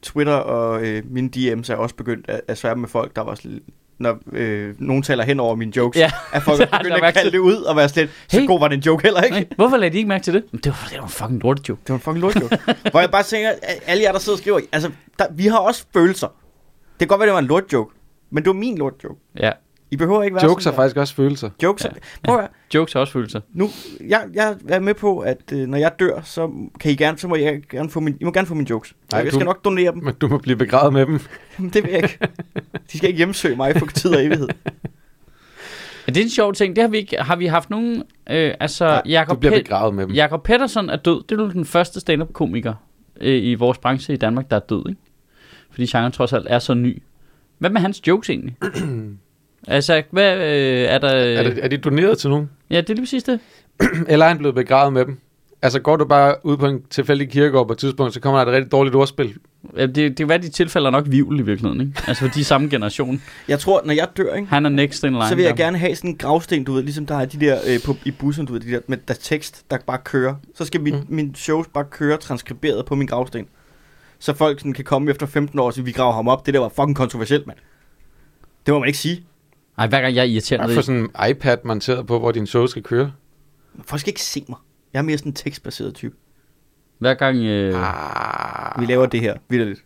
Twitter og øh, mine DM's er også begyndt at, at sværme med folk, der var sådan, når øh, nogen taler hen over mine jokes, Ja. at folk er begyndt at kalde det ud og være slet, så Hey. god var den joke heller ikke. Nej, hvorfor lagde de ikke mærke til det? Men det var, det var en fucking lortet joke. Det var en fucking lort joke. Hvor jeg bare tænker, at alle jer, der sidder og skriver, altså, der, vi har også følelser. Det kan godt være, det var en lort joke, men det var min lort joke. Ja, I behøver ikke være Jokes har sådan faktisk også følelser. der. Jokes. Ja. Prøv at jokes har også følelser. nu, jeg, jeg er med på, at øh, når jeg dør, så kan I gerne, så må jeg gerne få min, I må gerne få mine jokes. Nej, Nej, jeg du- skal nok donere dem. Men du må blive begravet med dem. det vil jeg ikke. De skal ikke hjemsøge mig for tid og evighed. Ja, det er en sjov ting. Det har vi ikke. Har vi haft nogen... Øh, altså, Nej, Jacob, du bliver Pet- begravet med dem. Jacob Pettersson er død. Det er jo den første stand-up-komiker øh, i vores branche i Danmark, der er død, ikke? Fordi genren trods alt er så ny. Hvad med hans jokes egentlig? altså, hvad øh, er der... Øh, Er, det, er de doneret til nogen? Ja, det er lige præcis det. Eller er han blevet begravet med dem? Altså går du bare ud på en tilfældig kirkegård på et tidspunkt, så kommer der et rigtig dårligt ordspil Ja, Det, det kan være, de tilfælder nok vivl i virkeligheden, ikke? Altså, for de er samme generation. Jeg tror, når jeg dør, ikke? Han er next in line. så vil jeg der. gerne have sådan en gravsten, du ved, ligesom der er de der øh, på, i bussen, du ved, de der med der tekst, der bare kører. Så skal min, mm. min shows bare køre transkriberet på min gravsten. Så folk sådan kan komme efter 15 år og sige, vi graver ham op. Det der var fucking kontroversielt, mand. Det må man ikke sige. Ej, hver gang jeg er irriterende. Få sådan en iPad monteret på, hvor din show skal køre. Folk skal ikke se mig. Jeg er mere sådan en tekstbaseret type. Hver gang... Øh, Ah. Vi laver det her, vildt.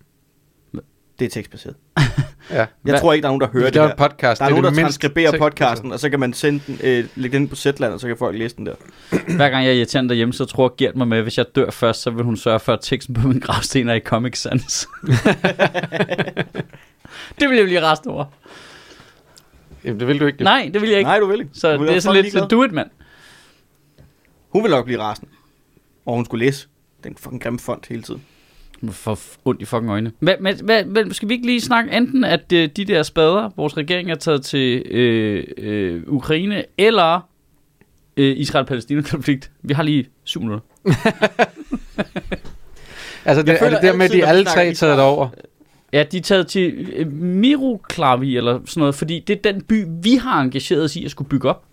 Det er tekstbaseret. Ja. Jeg Hvad- tror ikke, der er nogen, der hører det laver her. en podcast. Der er det nogen, der det transkriberer podcasten, og så kan man sende den, øh, lægge den på Zetland, og så kan folk læse den der. Hver gang jeg er irriterende derhjemme, så tror Gert mig med, at hvis jeg dør først, så vil hun sørge for, at teksten på min gravsten er i Comic Sans. det vil jeg blive rast over. Jamen, det vil du ikke. Nej, det vil jeg ikke. Nej, du vil ikke. så vil det er sådan lidt, så do it, mand. Hun vil nok blive rasende. Og hun skulle læse den fucking grimme font hele tiden. For ondt i fucking øjne. Men, men, men, men skal vi ikke lige snakke enten, at øh, de der spader, vores regering er taget til øh, øh, Ukraine, eller øh, Israel-Palæstina-konflikt? Vi har lige syv minutter. Altså, det, Jeg er føler det der med, at de alle tre taget over? Ja, de er taget til øh, Miroklavi eller sådan noget, fordi det er den by, vi har engageret os i at skulle bygge op.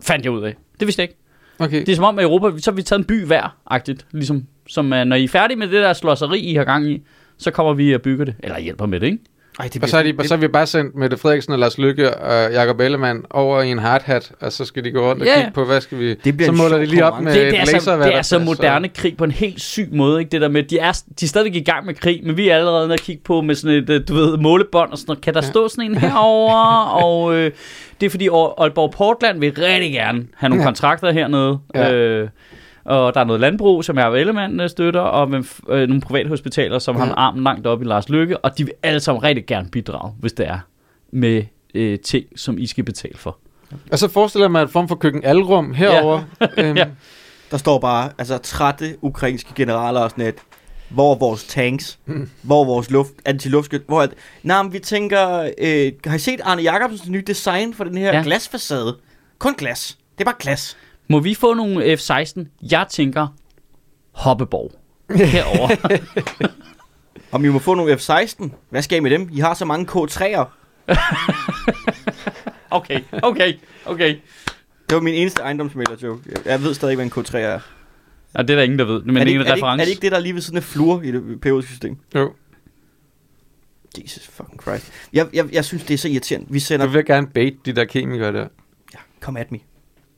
Fandt jeg ud af. Det vidste jeg ikke. Okay. Det er som om, at i Europa, så har vi taget en by hver-agtigt. Ligesom, som uh, når I er færdige med det der slåseri, I har gang i, så kommer vi og bygger det. Eller hjælper med det, ikke? Ej, det Og så, er de, så har vi bare sendt Mette Frederiksen og Lars Lykke og Jacob Ellemann over i en hardhat, og så skal de gå rundt og Ja. kigge på, hvad skal vi... Det bliver så måler de lige op med det, det, er et så, laservalg, det er så og moderne krig på en helt syg måde, ikke? Det der med, de er, de er stadig i gang med krig, men vi er allerede nede og kigge på med sådan et, øh, du ved, målebånd og sådan noget. Kan der Ja. stå sådan en herover Og øh, det er fordi, Aal- Aalborg Portland vil rigtig gerne have nogle Ja. kontrakter hernede. Ja. Øh, og der er noget landbrug, som Jacob Ellemann øh, støtter, og med, øh, nogle private hospitaler, som Ja. har en arm langt op i Lars Lykke, og de vil alle sammen rigtig gerne bidrage, hvis det er med øh, ting, som I skal betale for. Og så forestiller jeg mig en form for køkken alrum herover. Ja. Øhm, Ja. Der står bare, altså trætte ukrainske generaler og sådan et. Hvor er vores tanks? Mm. Hvor er vores luft, antiluftskyld? Hvor er det? Nej, men vi tænker, øh, har I set Arne Jacobsens nye design for den her ja. glasfacade? Kun glas. Det er bare glas. Må vi få nogle F-16? Jeg tænker Hoppeborg. Herover. Om I må få nogle F-16? Hvad skal I med dem? I har så mange K3'er. okay, okay, okay. Det var min eneste ejendomsmælder joke. Jeg- ved stadig ikke, hvad en K3 er. Og det er der ingen, der ved. Men er, det det, er ikke, en er, det reference. er det ikke det, der er lige ved sådan en flur i det periodiske system? jo. Jesus fucking Christ. Jeg, jeg, jeg synes, det er så irriterende. Vi sender... Du vil gerne bait de der kemikere der. Ja, come at me.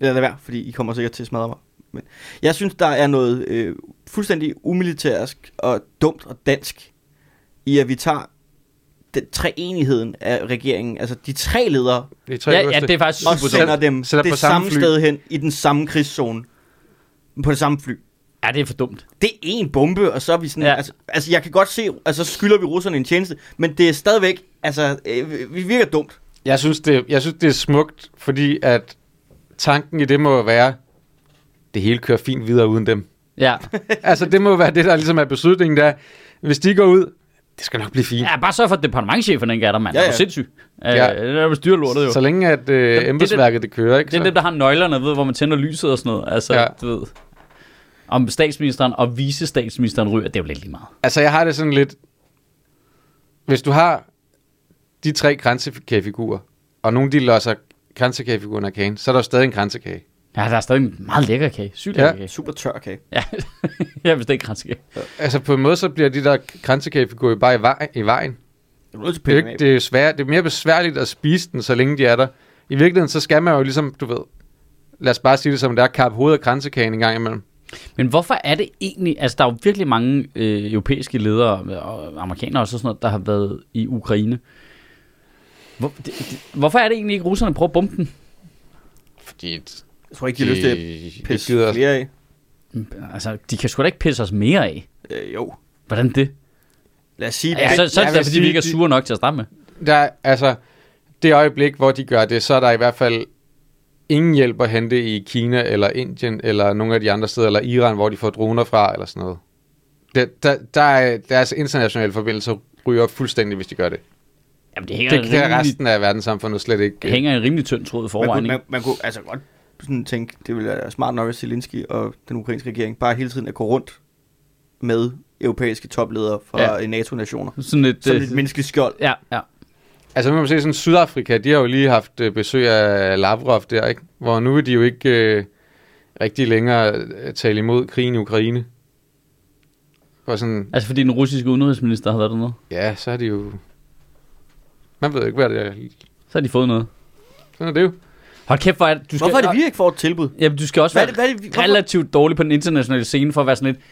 Eller lad være, fordi I kommer sikkert til at smadre mig. Men jeg synes, der er noget øh, fuldstændig umilitærisk og dumt og dansk i, at vi tager den treenigheden af regeringen, altså de tre ledere, Det er tre Ja, ja, det er faktisk og super sender dumt. dem sætter det på samme, samme sted hen i den samme krigszone. På det samme fly. Ja, det er for dumt. Det er en bombe, og så er vi sådan... Ja. Altså, altså, jeg kan godt se, altså skylder vi russerne en tjeneste, men det er stadigvæk, altså, øh, vi virker dumt. Jeg synes, det, jeg synes, det er smukt, fordi at tanken i det må være, det hele kører fint videre uden dem. Ja. altså, det må være det, der ligesom er beslutningen der. Hvis de går ud, det skal nok blive fint. ja, bare sørg for, at departementchefen ikke er der, mand. Ja, Ja, ja. ja. Er du sindssyg? Ja. Øh, det er jo styrer lortet jo. Så længe at øh, det- embedsværket det kører, ikke? Det er dem, der har nøglerne, ved, hvor man tænder lyset og sådan noget. Altså, Ja. du ved. Om statsministeren og vicestatsministeren ryger, det er jo lidt lige meget. Altså, jeg har det sådan lidt... Hvis du har de tre kransekagefigurer, og nogle de losser kransekagefiguren af kagen, så er der jo stadig en kransekage. Ja, der er stadig en meget lækker kage. Sygt lækker Ja. ja. kage. Super tør kage. Ja, jeg hvis det ikke kransekage. Altså, på en måde, så bliver de der kransekagefigurer bare i, vej, i vejen. Er Det er, pille ikke, det, er svært, det er mere besværligt at spise den, så længe de er der. I virkeligheden, så skal man jo ligesom, du ved, lad os bare sige det som det er, kappe hovedet af kransekagen en gang imellem. Men hvorfor er det egentlig, altså der er jo virkelig mange øh, europæiske ledere, og amerikanere også og sådan noget, der har været i Ukraine. Hvor, det, det, hvorfor er det egentlig ikke, russerne prøver at bombe den? Fordi Jeg tror ikke, de har lyst til at pisse flere af. Altså, de kan sgu da ikke pisse os mere af. Øh, jo. Hvordan det? Lad os sige, Ja, så, så er det da, fordi sige, vi ikke er de- sure nok til at starte med. der, er- altså, det øjeblik, hvor de gør det, så er der i hvert fald ingen hjælp at hente i Kina, eller Indien, eller nogle af de andre steder, eller Iran, hvor de får droner fra, eller sådan noget. Det, der, der er deres internationale forbindelser ryger op fuldstændig, hvis de gør det. Jamen, det hænger, Det kan rimelig, resten af verdenssamfundet slet ikke. det hænger en rimelig tynd tråd i man, forvejen. kunne, ikke? man, man kunne altså godt sådan tænke, det ville være smart nok, at Zelensky og den ukrainske regering bare hele tiden at gå rundt med europæiske topledere fra Ja. NATO-nationer. Sådan et... Som øh, et menneskeligt skjold. ja, ja. Altså, man må se sådan Sydafrika, de har jo lige haft øh, besøg af Lavrov der, ikke? Hvor nu vil de jo ikke øh, rigtig længere øh, tale imod krigen i Ukraine. Og sådan, Altså fordi den russiske udenrigsminister har været dernede. ja, så er de jo... Man ved ikke, hvad det er. Så har de fået noget. Sådan er det jo. Hold kæft, hvor er det... Du skal, Hvorfor er det, vi ikke får et tilbud? Jamen, du skal også Hvad er være det, hvad er det, vi- hvorfor- relativt dårlig på den internationale scene for at være sådan lidt...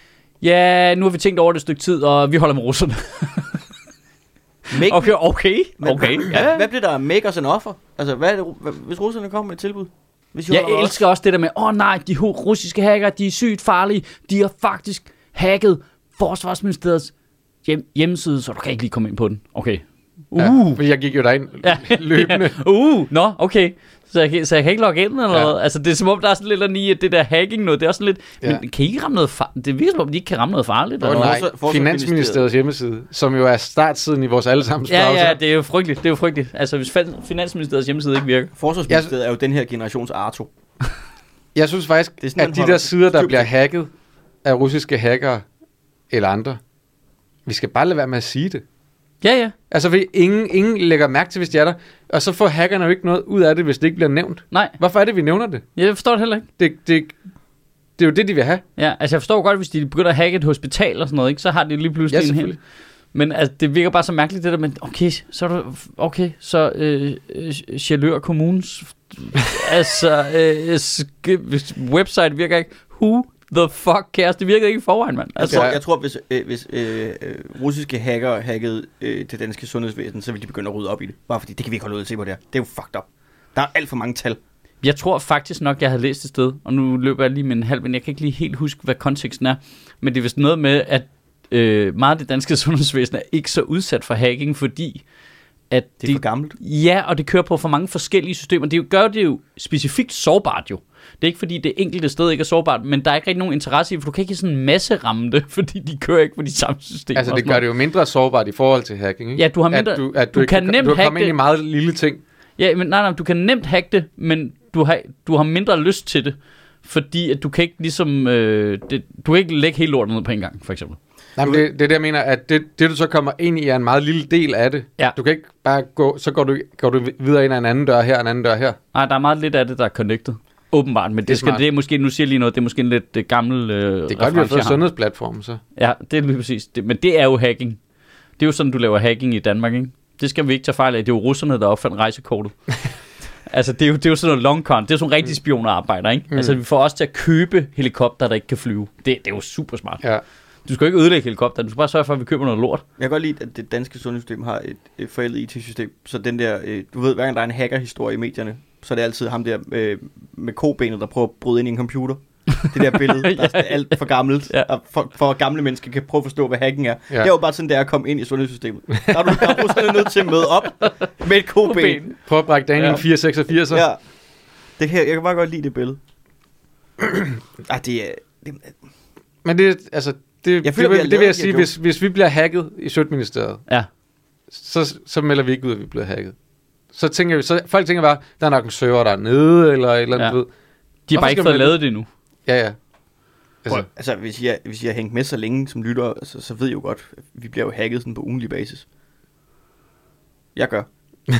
Ja, nu har vi tænkt over det et stykke tid, og vi holder med russerne. Make, Okay, okay, Men okay. Hvad, Ja. hvad bliver der make os an offer? Altså, hvad er det, hvad, hvis russerne kommer med et tilbud? Hvis I Jeg holder med os? elsker også det der med, åh oh, nej, de russiske hacker, de er sygt farlige. De har faktisk hacket Forsvarsministeriets hjem- hjemmeside, så du kan ikke lige komme ind på den. Okay. Uh. Ja, fordi jeg gik jo derind Ja. løbende. Ja. Uh, nå, okay. Så jeg, kan, så jeg kan ikke logge ind eller Ja. noget. Altså, det er som om, der er sådan lidt eller i, at det der hacking noget, det er også sådan lidt... Ja. Men kan I ikke ramme noget farligt? Det virker som om, de ikke kan ramme noget farligt. Åh Eller noget. nej, Forsvar- Finansministeriets hjemmeside, som jo er startsiden i vores allesammens Ja, browser. ja, det er jo frygteligt. Det er jo frygteligt. Altså, hvis Finansministeriets hjemmeside ikke virker. Forsvarsministeriet er jo den her generations Arto. Jeg synes faktisk, Det er sådan, at de der sider, der bliver hacket af russiske hackere eller andre, vi skal bare lade være med at sige det. Ja, ja. Altså, fordi ingen, ingen lægger mærke til, hvis de er der. Og så får hackerne jo ikke noget ud af det, hvis det ikke bliver nævnt. Nej, Hvorfor er det, vi nævner det? jeg forstår det heller ikke. Det, det, det er jo det, de vil have. Ja, altså jeg forstår godt, hvis de begynder at hacke et hospital og sådan noget, ikke? så har de lige pludselig Ja, en selvfølgelig. Men altså, det virker bare så mærkeligt, det der med, okay, så er du, okay, så øh, øh, Chalør Kommunes, altså, øh, website virker ikke, who the fuck cares? Det virkede ikke i forvejen, mand. Jeg Altså, tror, Ja. jeg tror hvis, øh, hvis øh, øh, russiske hacker hackede øh, det danske sundhedsvæsen, så ville de begynde at rydde op i det. Bare fordi, det kan vi ikke holde ud at se på det her. Det er jo fucked up. Der er alt for mange tal. Jeg tror faktisk nok, jeg havde læst et sted, og nu løber jeg lige med en halv, men jeg kan ikke lige helt huske, hvad konteksten er. Men det er vist noget med, at øh, meget af det danske sundhedsvæsen er ikke så udsat for hacking, fordi at Det er for gammelt. Ja, og det kører på for mange forskellige systemer. Det gør det jo specifikt sårbart jo. Det er ikke fordi det enkelte sted ikke er sårbart, men der er ikke rigtig nogen interesse i, for du kan ikke sådan en masse ramme det, fordi de kører ikke på de samme systemer. Altså, det gør det jo mindre sårbart i forhold til hacking, ikke? Ja, du har mindre- At du, at du ikke kan nemt du kan hacke komme ind i meget lille ting. Ja, men nej, nej, du kan nemt hacke det, men du har, du har mindre lyst til det, fordi at du kan ikke ligesom, øh, det, du kan ikke lægge hele lortet ned på en gang, for eksempel. Nej, men det, det er det, jeg mener, at det, det, du så kommer ind i, er en meget lille del af det. Ja. Du kan ikke bare gå, så går du, går du videre ind ad en anden dør her, en anden dør her. Nej, der er meget lidt af det, der er connected. Åbenbart, men det, Det skal smart. det er måske, nu siger jeg lige noget, det er måske en lidt øh, gammel øh, Det er godt, vi har fået sundhedsplatformen, så. Ja, det er lige præcis. Det, men det er jo hacking. Det er jo sådan, du laver hacking i Danmark, ikke? Det skal vi ikke tage fejl af. Det er jo russerne, der opfandt rejsekortet. altså, det er, jo, det er jo sådan noget long con. Det er sådan rigtige spionerarbejder, ikke? Mm. Altså, vi får også til at købe helikopter, der ikke kan flyve. Det, det er jo super smart. Ja. Du skal jo ikke ødelægge helikopter. Du skal bare sørge for, at vi køber noget lort. Jeg kan godt lide, at det danske sundhedssystem har et, et forældet IT-system. Så den der, øh, du ved, hver gang der er en hackerhistorie i medierne, så er det altid ham der øh, med kobenet, der prøver at bryde ind i en computer. Det der billede, der er alt for gammelt, Ja. og for, for gamle mennesker kan prøve at forstå, hvad hacking er. Ja. Det er jo bare sådan, det er at komme ind i sundhedssystemet. Der er du, der er du sådan nødt til at møde op med et koben. Prøv at brække Daniel Ja. ja. 486. Ja. Det kan, jeg kan bare godt lide det billede. ah, det er... Det, Men det, altså, det, Jeg føler, det, det, det vil jeg sige, her hvis, hvis vi bliver hacket i Sjøtministeriet, Ja. så, så melder vi ikke ud, at vi bliver hacket. Så tænker vi, så folk tænker bare, der er nok en server der er nede, eller et eller andet, Ja. ved. De har Hvorfor bare ikke fået man- lavet det endnu. Ja, ja. Altså, altså, hvis I, har, hvis I har hængt med så længe som lytter, så, så ved I jo godt, at vi bliver jo hacket sådan på ugenlig basis. Jeg gør.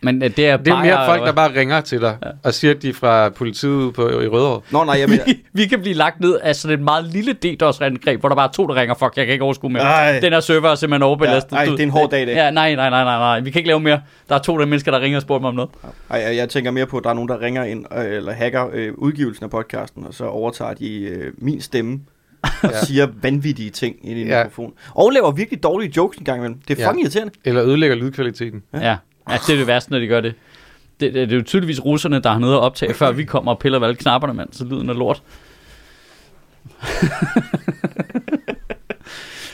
Men øh, det er det er bare... mere folk, der bare ringer til dig, Ja. og siger, at de er fra politiet på, i Rødovre. Nå, nej, jeg mener... vi kan blive lagt ned af sådan et meget lille DDoS-angreb, hvor der bare er to, der ringer, fuck, jeg kan ikke overskue mere. Ej. Den her server er simpelthen overbelastet. Ja, det er en hård dag i dag. Ja, nej, nej, nej, nej, nej, vi kan ikke lave mere. Der er to der mennesker, der ringer og spørger mig om noget. Ej, jeg, jeg tænker mere på, at der er nogen, der ringer ind, øh, eller hacker øh, udgivelsen af podcasten, og så overtager de øh, min stemme, og Ja. siger vanvittige ting ind i en Ja. mikrofon. Og laver virkelig dårlige jokes en gang imellem. Det er Ja. fucking irriterende. Eller ødelægger lydkvaliteten. Ja. ja. Ja det er det værste, når de gør det. Det, det, det er jo tydeligvis russerne, der har noget at optage, før vi kommer og piller ved alle knapperne, mand, så lyden er lort.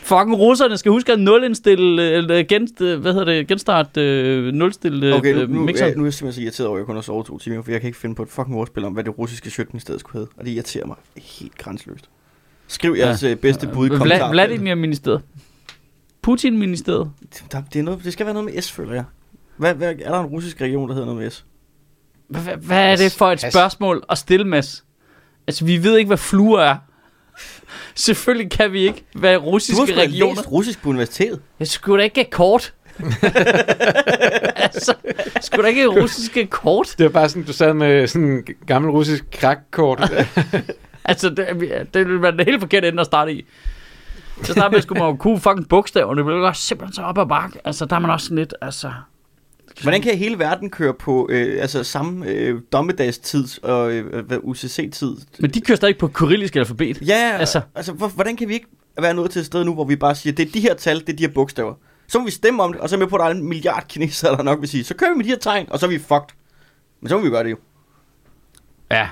Fucking russerne skal huske at nulindstille, øh, eller gen, øh, hvad hedder det, genstart, øh, nulstille Okay, nu, øh, nu, mixeren. jeg, nu er jeg simpelthen så irriteret over, at jeg kun har sovet to timer, for jeg kan ikke finde på et fucking ordspil om, hvad det russiske sjøtministeriet skulle hedde. Og det irriterer mig helt grænseløst. Skriv jeres ja. bedste bud i Vla- kommentarer. Vladimir ministeriet. Putin ministeriet. Der, det, er noget, det skal være noget med S, føler jeg. Hvad, hvad, er der en russisk region, der hedder noget med S? Hvad, hvad er det for et spørgsmål at stille, Mads? Altså, vi ved ikke, hvad fluer er. Selvfølgelig kan vi ikke være Du har russiske sgu da regioner. læst russisk på universitetet. Jeg skulle da ikke have kort. altså, skulle da ikke have russiske kort? Det var bare sådan, du sad med sådan en gammel russisk krakkort. Altså, det, det ville være den helt forkerte ende at starte i. At starte med, skulle man jo kunne fucking bogstaverne. Det ville jo simpelthen så op ad bakke. Altså, der er man også sådan lidt, altså... Hvordan kan hele verden køre på øh, altså samme øh, dommedagstid og øh, UCC-tid? Men de kører stadig på kyrillisk alfabet. Ja, Altså. altså, hvor, hvordan kan vi ikke være nået til et sted nu, hvor vi bare siger, det er de her tal, det er de her bogstaver. Så må vi stemme om det, og så er med på, at der er en milliard kinesere, der nok vil sige, så kører vi med de her tegn, og så er vi fucked. Men så må vi gøre det jo. Ja.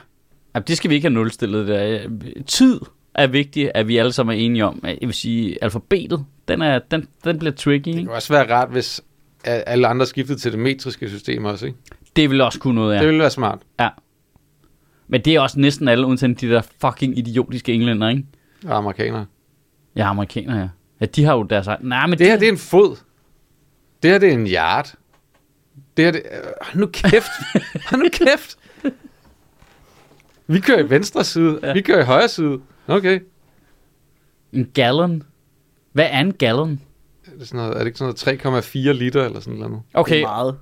Jamen, det skal vi ikke have nulstillet der. Tid er vigtigt, at vi alle sammen er enige om. Jeg vil sige, alfabetet, den, er, den, den bliver tricky. Det kunne også være rart, hvis alle andre skiftede til det metriske system også, ikke? Det vil også kunne noget, Ja. ja. Det ville være smart. Men det er også næsten alle, undtagen de der fucking idiotiske englænder, ikke? Og amerikanere. Ja, amerikanere, ja. Ja, de har jo deres egen... Nej, men Det her, det er en fod. Det her, det er en yard. Det her, det... Øh, nu kæft. Nu kæft. Vi kører i venstre side. Ja. Vi kører i højre side. Okay. En gallon. Hvad er en gallon? Er det, sådan noget, er det ikke sådan noget 3,4 liter eller sådan noget? Det Okay, er meget.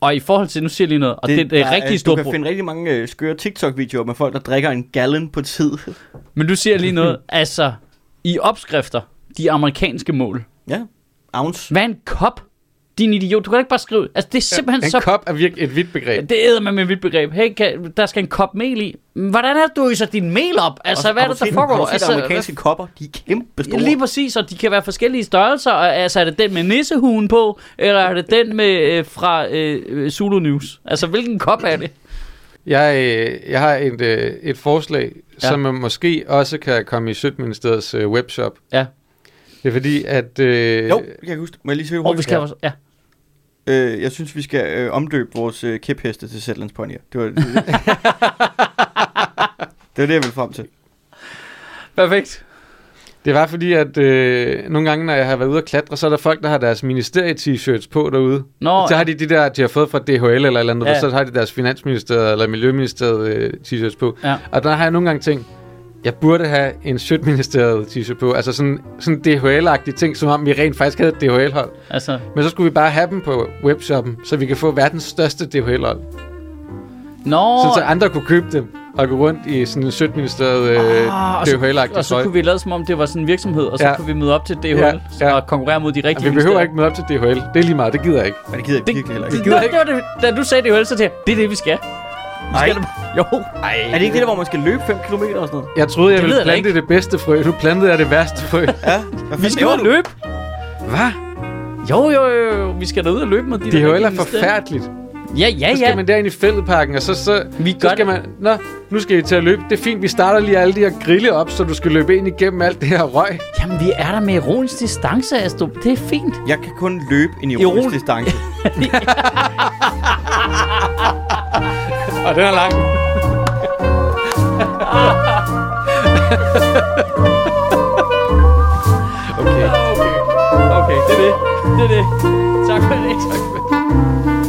og i forhold til... Nu siger jeg lige noget, og det, det, det er der rigtig Du stort kan problem. finde rigtig mange øh, skøre TikTok-videoer med folk, der drikker en gallon på tid. Men du siger lige noget. altså, i opskrifter, de amerikanske mål. ja, ounce. Hvad er en kop? Din idiot. Du kan ikke bare skrive... Altså, det er simpelthen En så... kop er virkelig et vidt begreb. Det æder man med et vidt begreb. Hey, kan, der skal en kop mel i. Hvordan er det, du øser din mel op? Altså, Og- hvad er det, du der set- foregår? Har du altså, amerikanske kopper? De er kæmpe Ja, store. lige præcis, og de kan være forskellige størrelser. Altså, er det den med nissehuen på, eller er det den med øh, fra øh, Zulu News? Altså, hvilken kop er det? Jeg, øh, jeg har et, øh, et forslag, Ja. ja. som måske også kan komme i Sødministeriets øh, webshop. Ja. Det er fordi, at... Øh, Jo, jeg kan huske. Må jeg lige se, Og vi skal også... Ja. Øh, jeg synes, vi skal øh, omdøbe vores øh, kæpheste til Zetlands Ponyer. Det var det, det, det, var det, jeg ville frem til. Perfekt. Det var fordi, at øh, nogle gange, når jeg har været ude at klatre, så er der folk, der har deres ministerie-t-shirts på derude. Nå, så har de de der, de har fået fra DHL eller et eller andet, Ja. ja. så har de deres finansministeriet eller miljøministeriet øh, t-shirts på. Ja. Og der har jeg nogle gange tænkt, jeg burde have en Sødministeriet t-shirt på. Altså sådan, sådan DHL-agtige ting, som om vi rent faktisk havde et DHL-hold. altså... Men så skulle vi bare have dem på webshoppen, så vi kan få verdens største DHL-hold. Nå, Så, så andre kunne købe dem og gå rundt i sådan en Sødministeriet øh, Ah, og så- DHL-agtig og så kunne vi lade som om, det var sådan en virksomhed, og så Ja. kunne vi møde op til DHL Ja, ja. og konkurrere mod de rigtige vi behøver ikke møde op til DHL. Det er lige meget, det gider jeg ikke. Men det gider jeg Det, virkelig heller det, ikke. det, gider det, det, var det, da du sagde DHL, så tænkte jeg, det er det, vi skal. Vi Nej. skal det, jo. Ej. Er det ikke det der, hvor man skal løbe 5 km og sådan noget? Jeg troede, jeg Det ville plante ikke. det bedste frø. Du plantede jeg det værste frø. Ja. Vi skal ud og løbe. Hvad? Jo, jo, jo, jo. Vi skal da ud og løbe mod de der DHL er rigtige ministerier. forfærdeligt. Ja, ja, Så skal ja. man derind i fældeparken, og så, så, Vi så skal man... Nå, nu skal I til at løbe. Det er fint, vi starter lige alle de her grille op, så du skal løbe ind igennem alt det her røg. Jamen, vi er der med ironisk distance, Astrup. Det er fint. Jeg kan kun løbe en Ironisk- ironisk distance. Og den er lang. Okay. Okay, okay det er det. Det er det. Tak for det. Tak for det.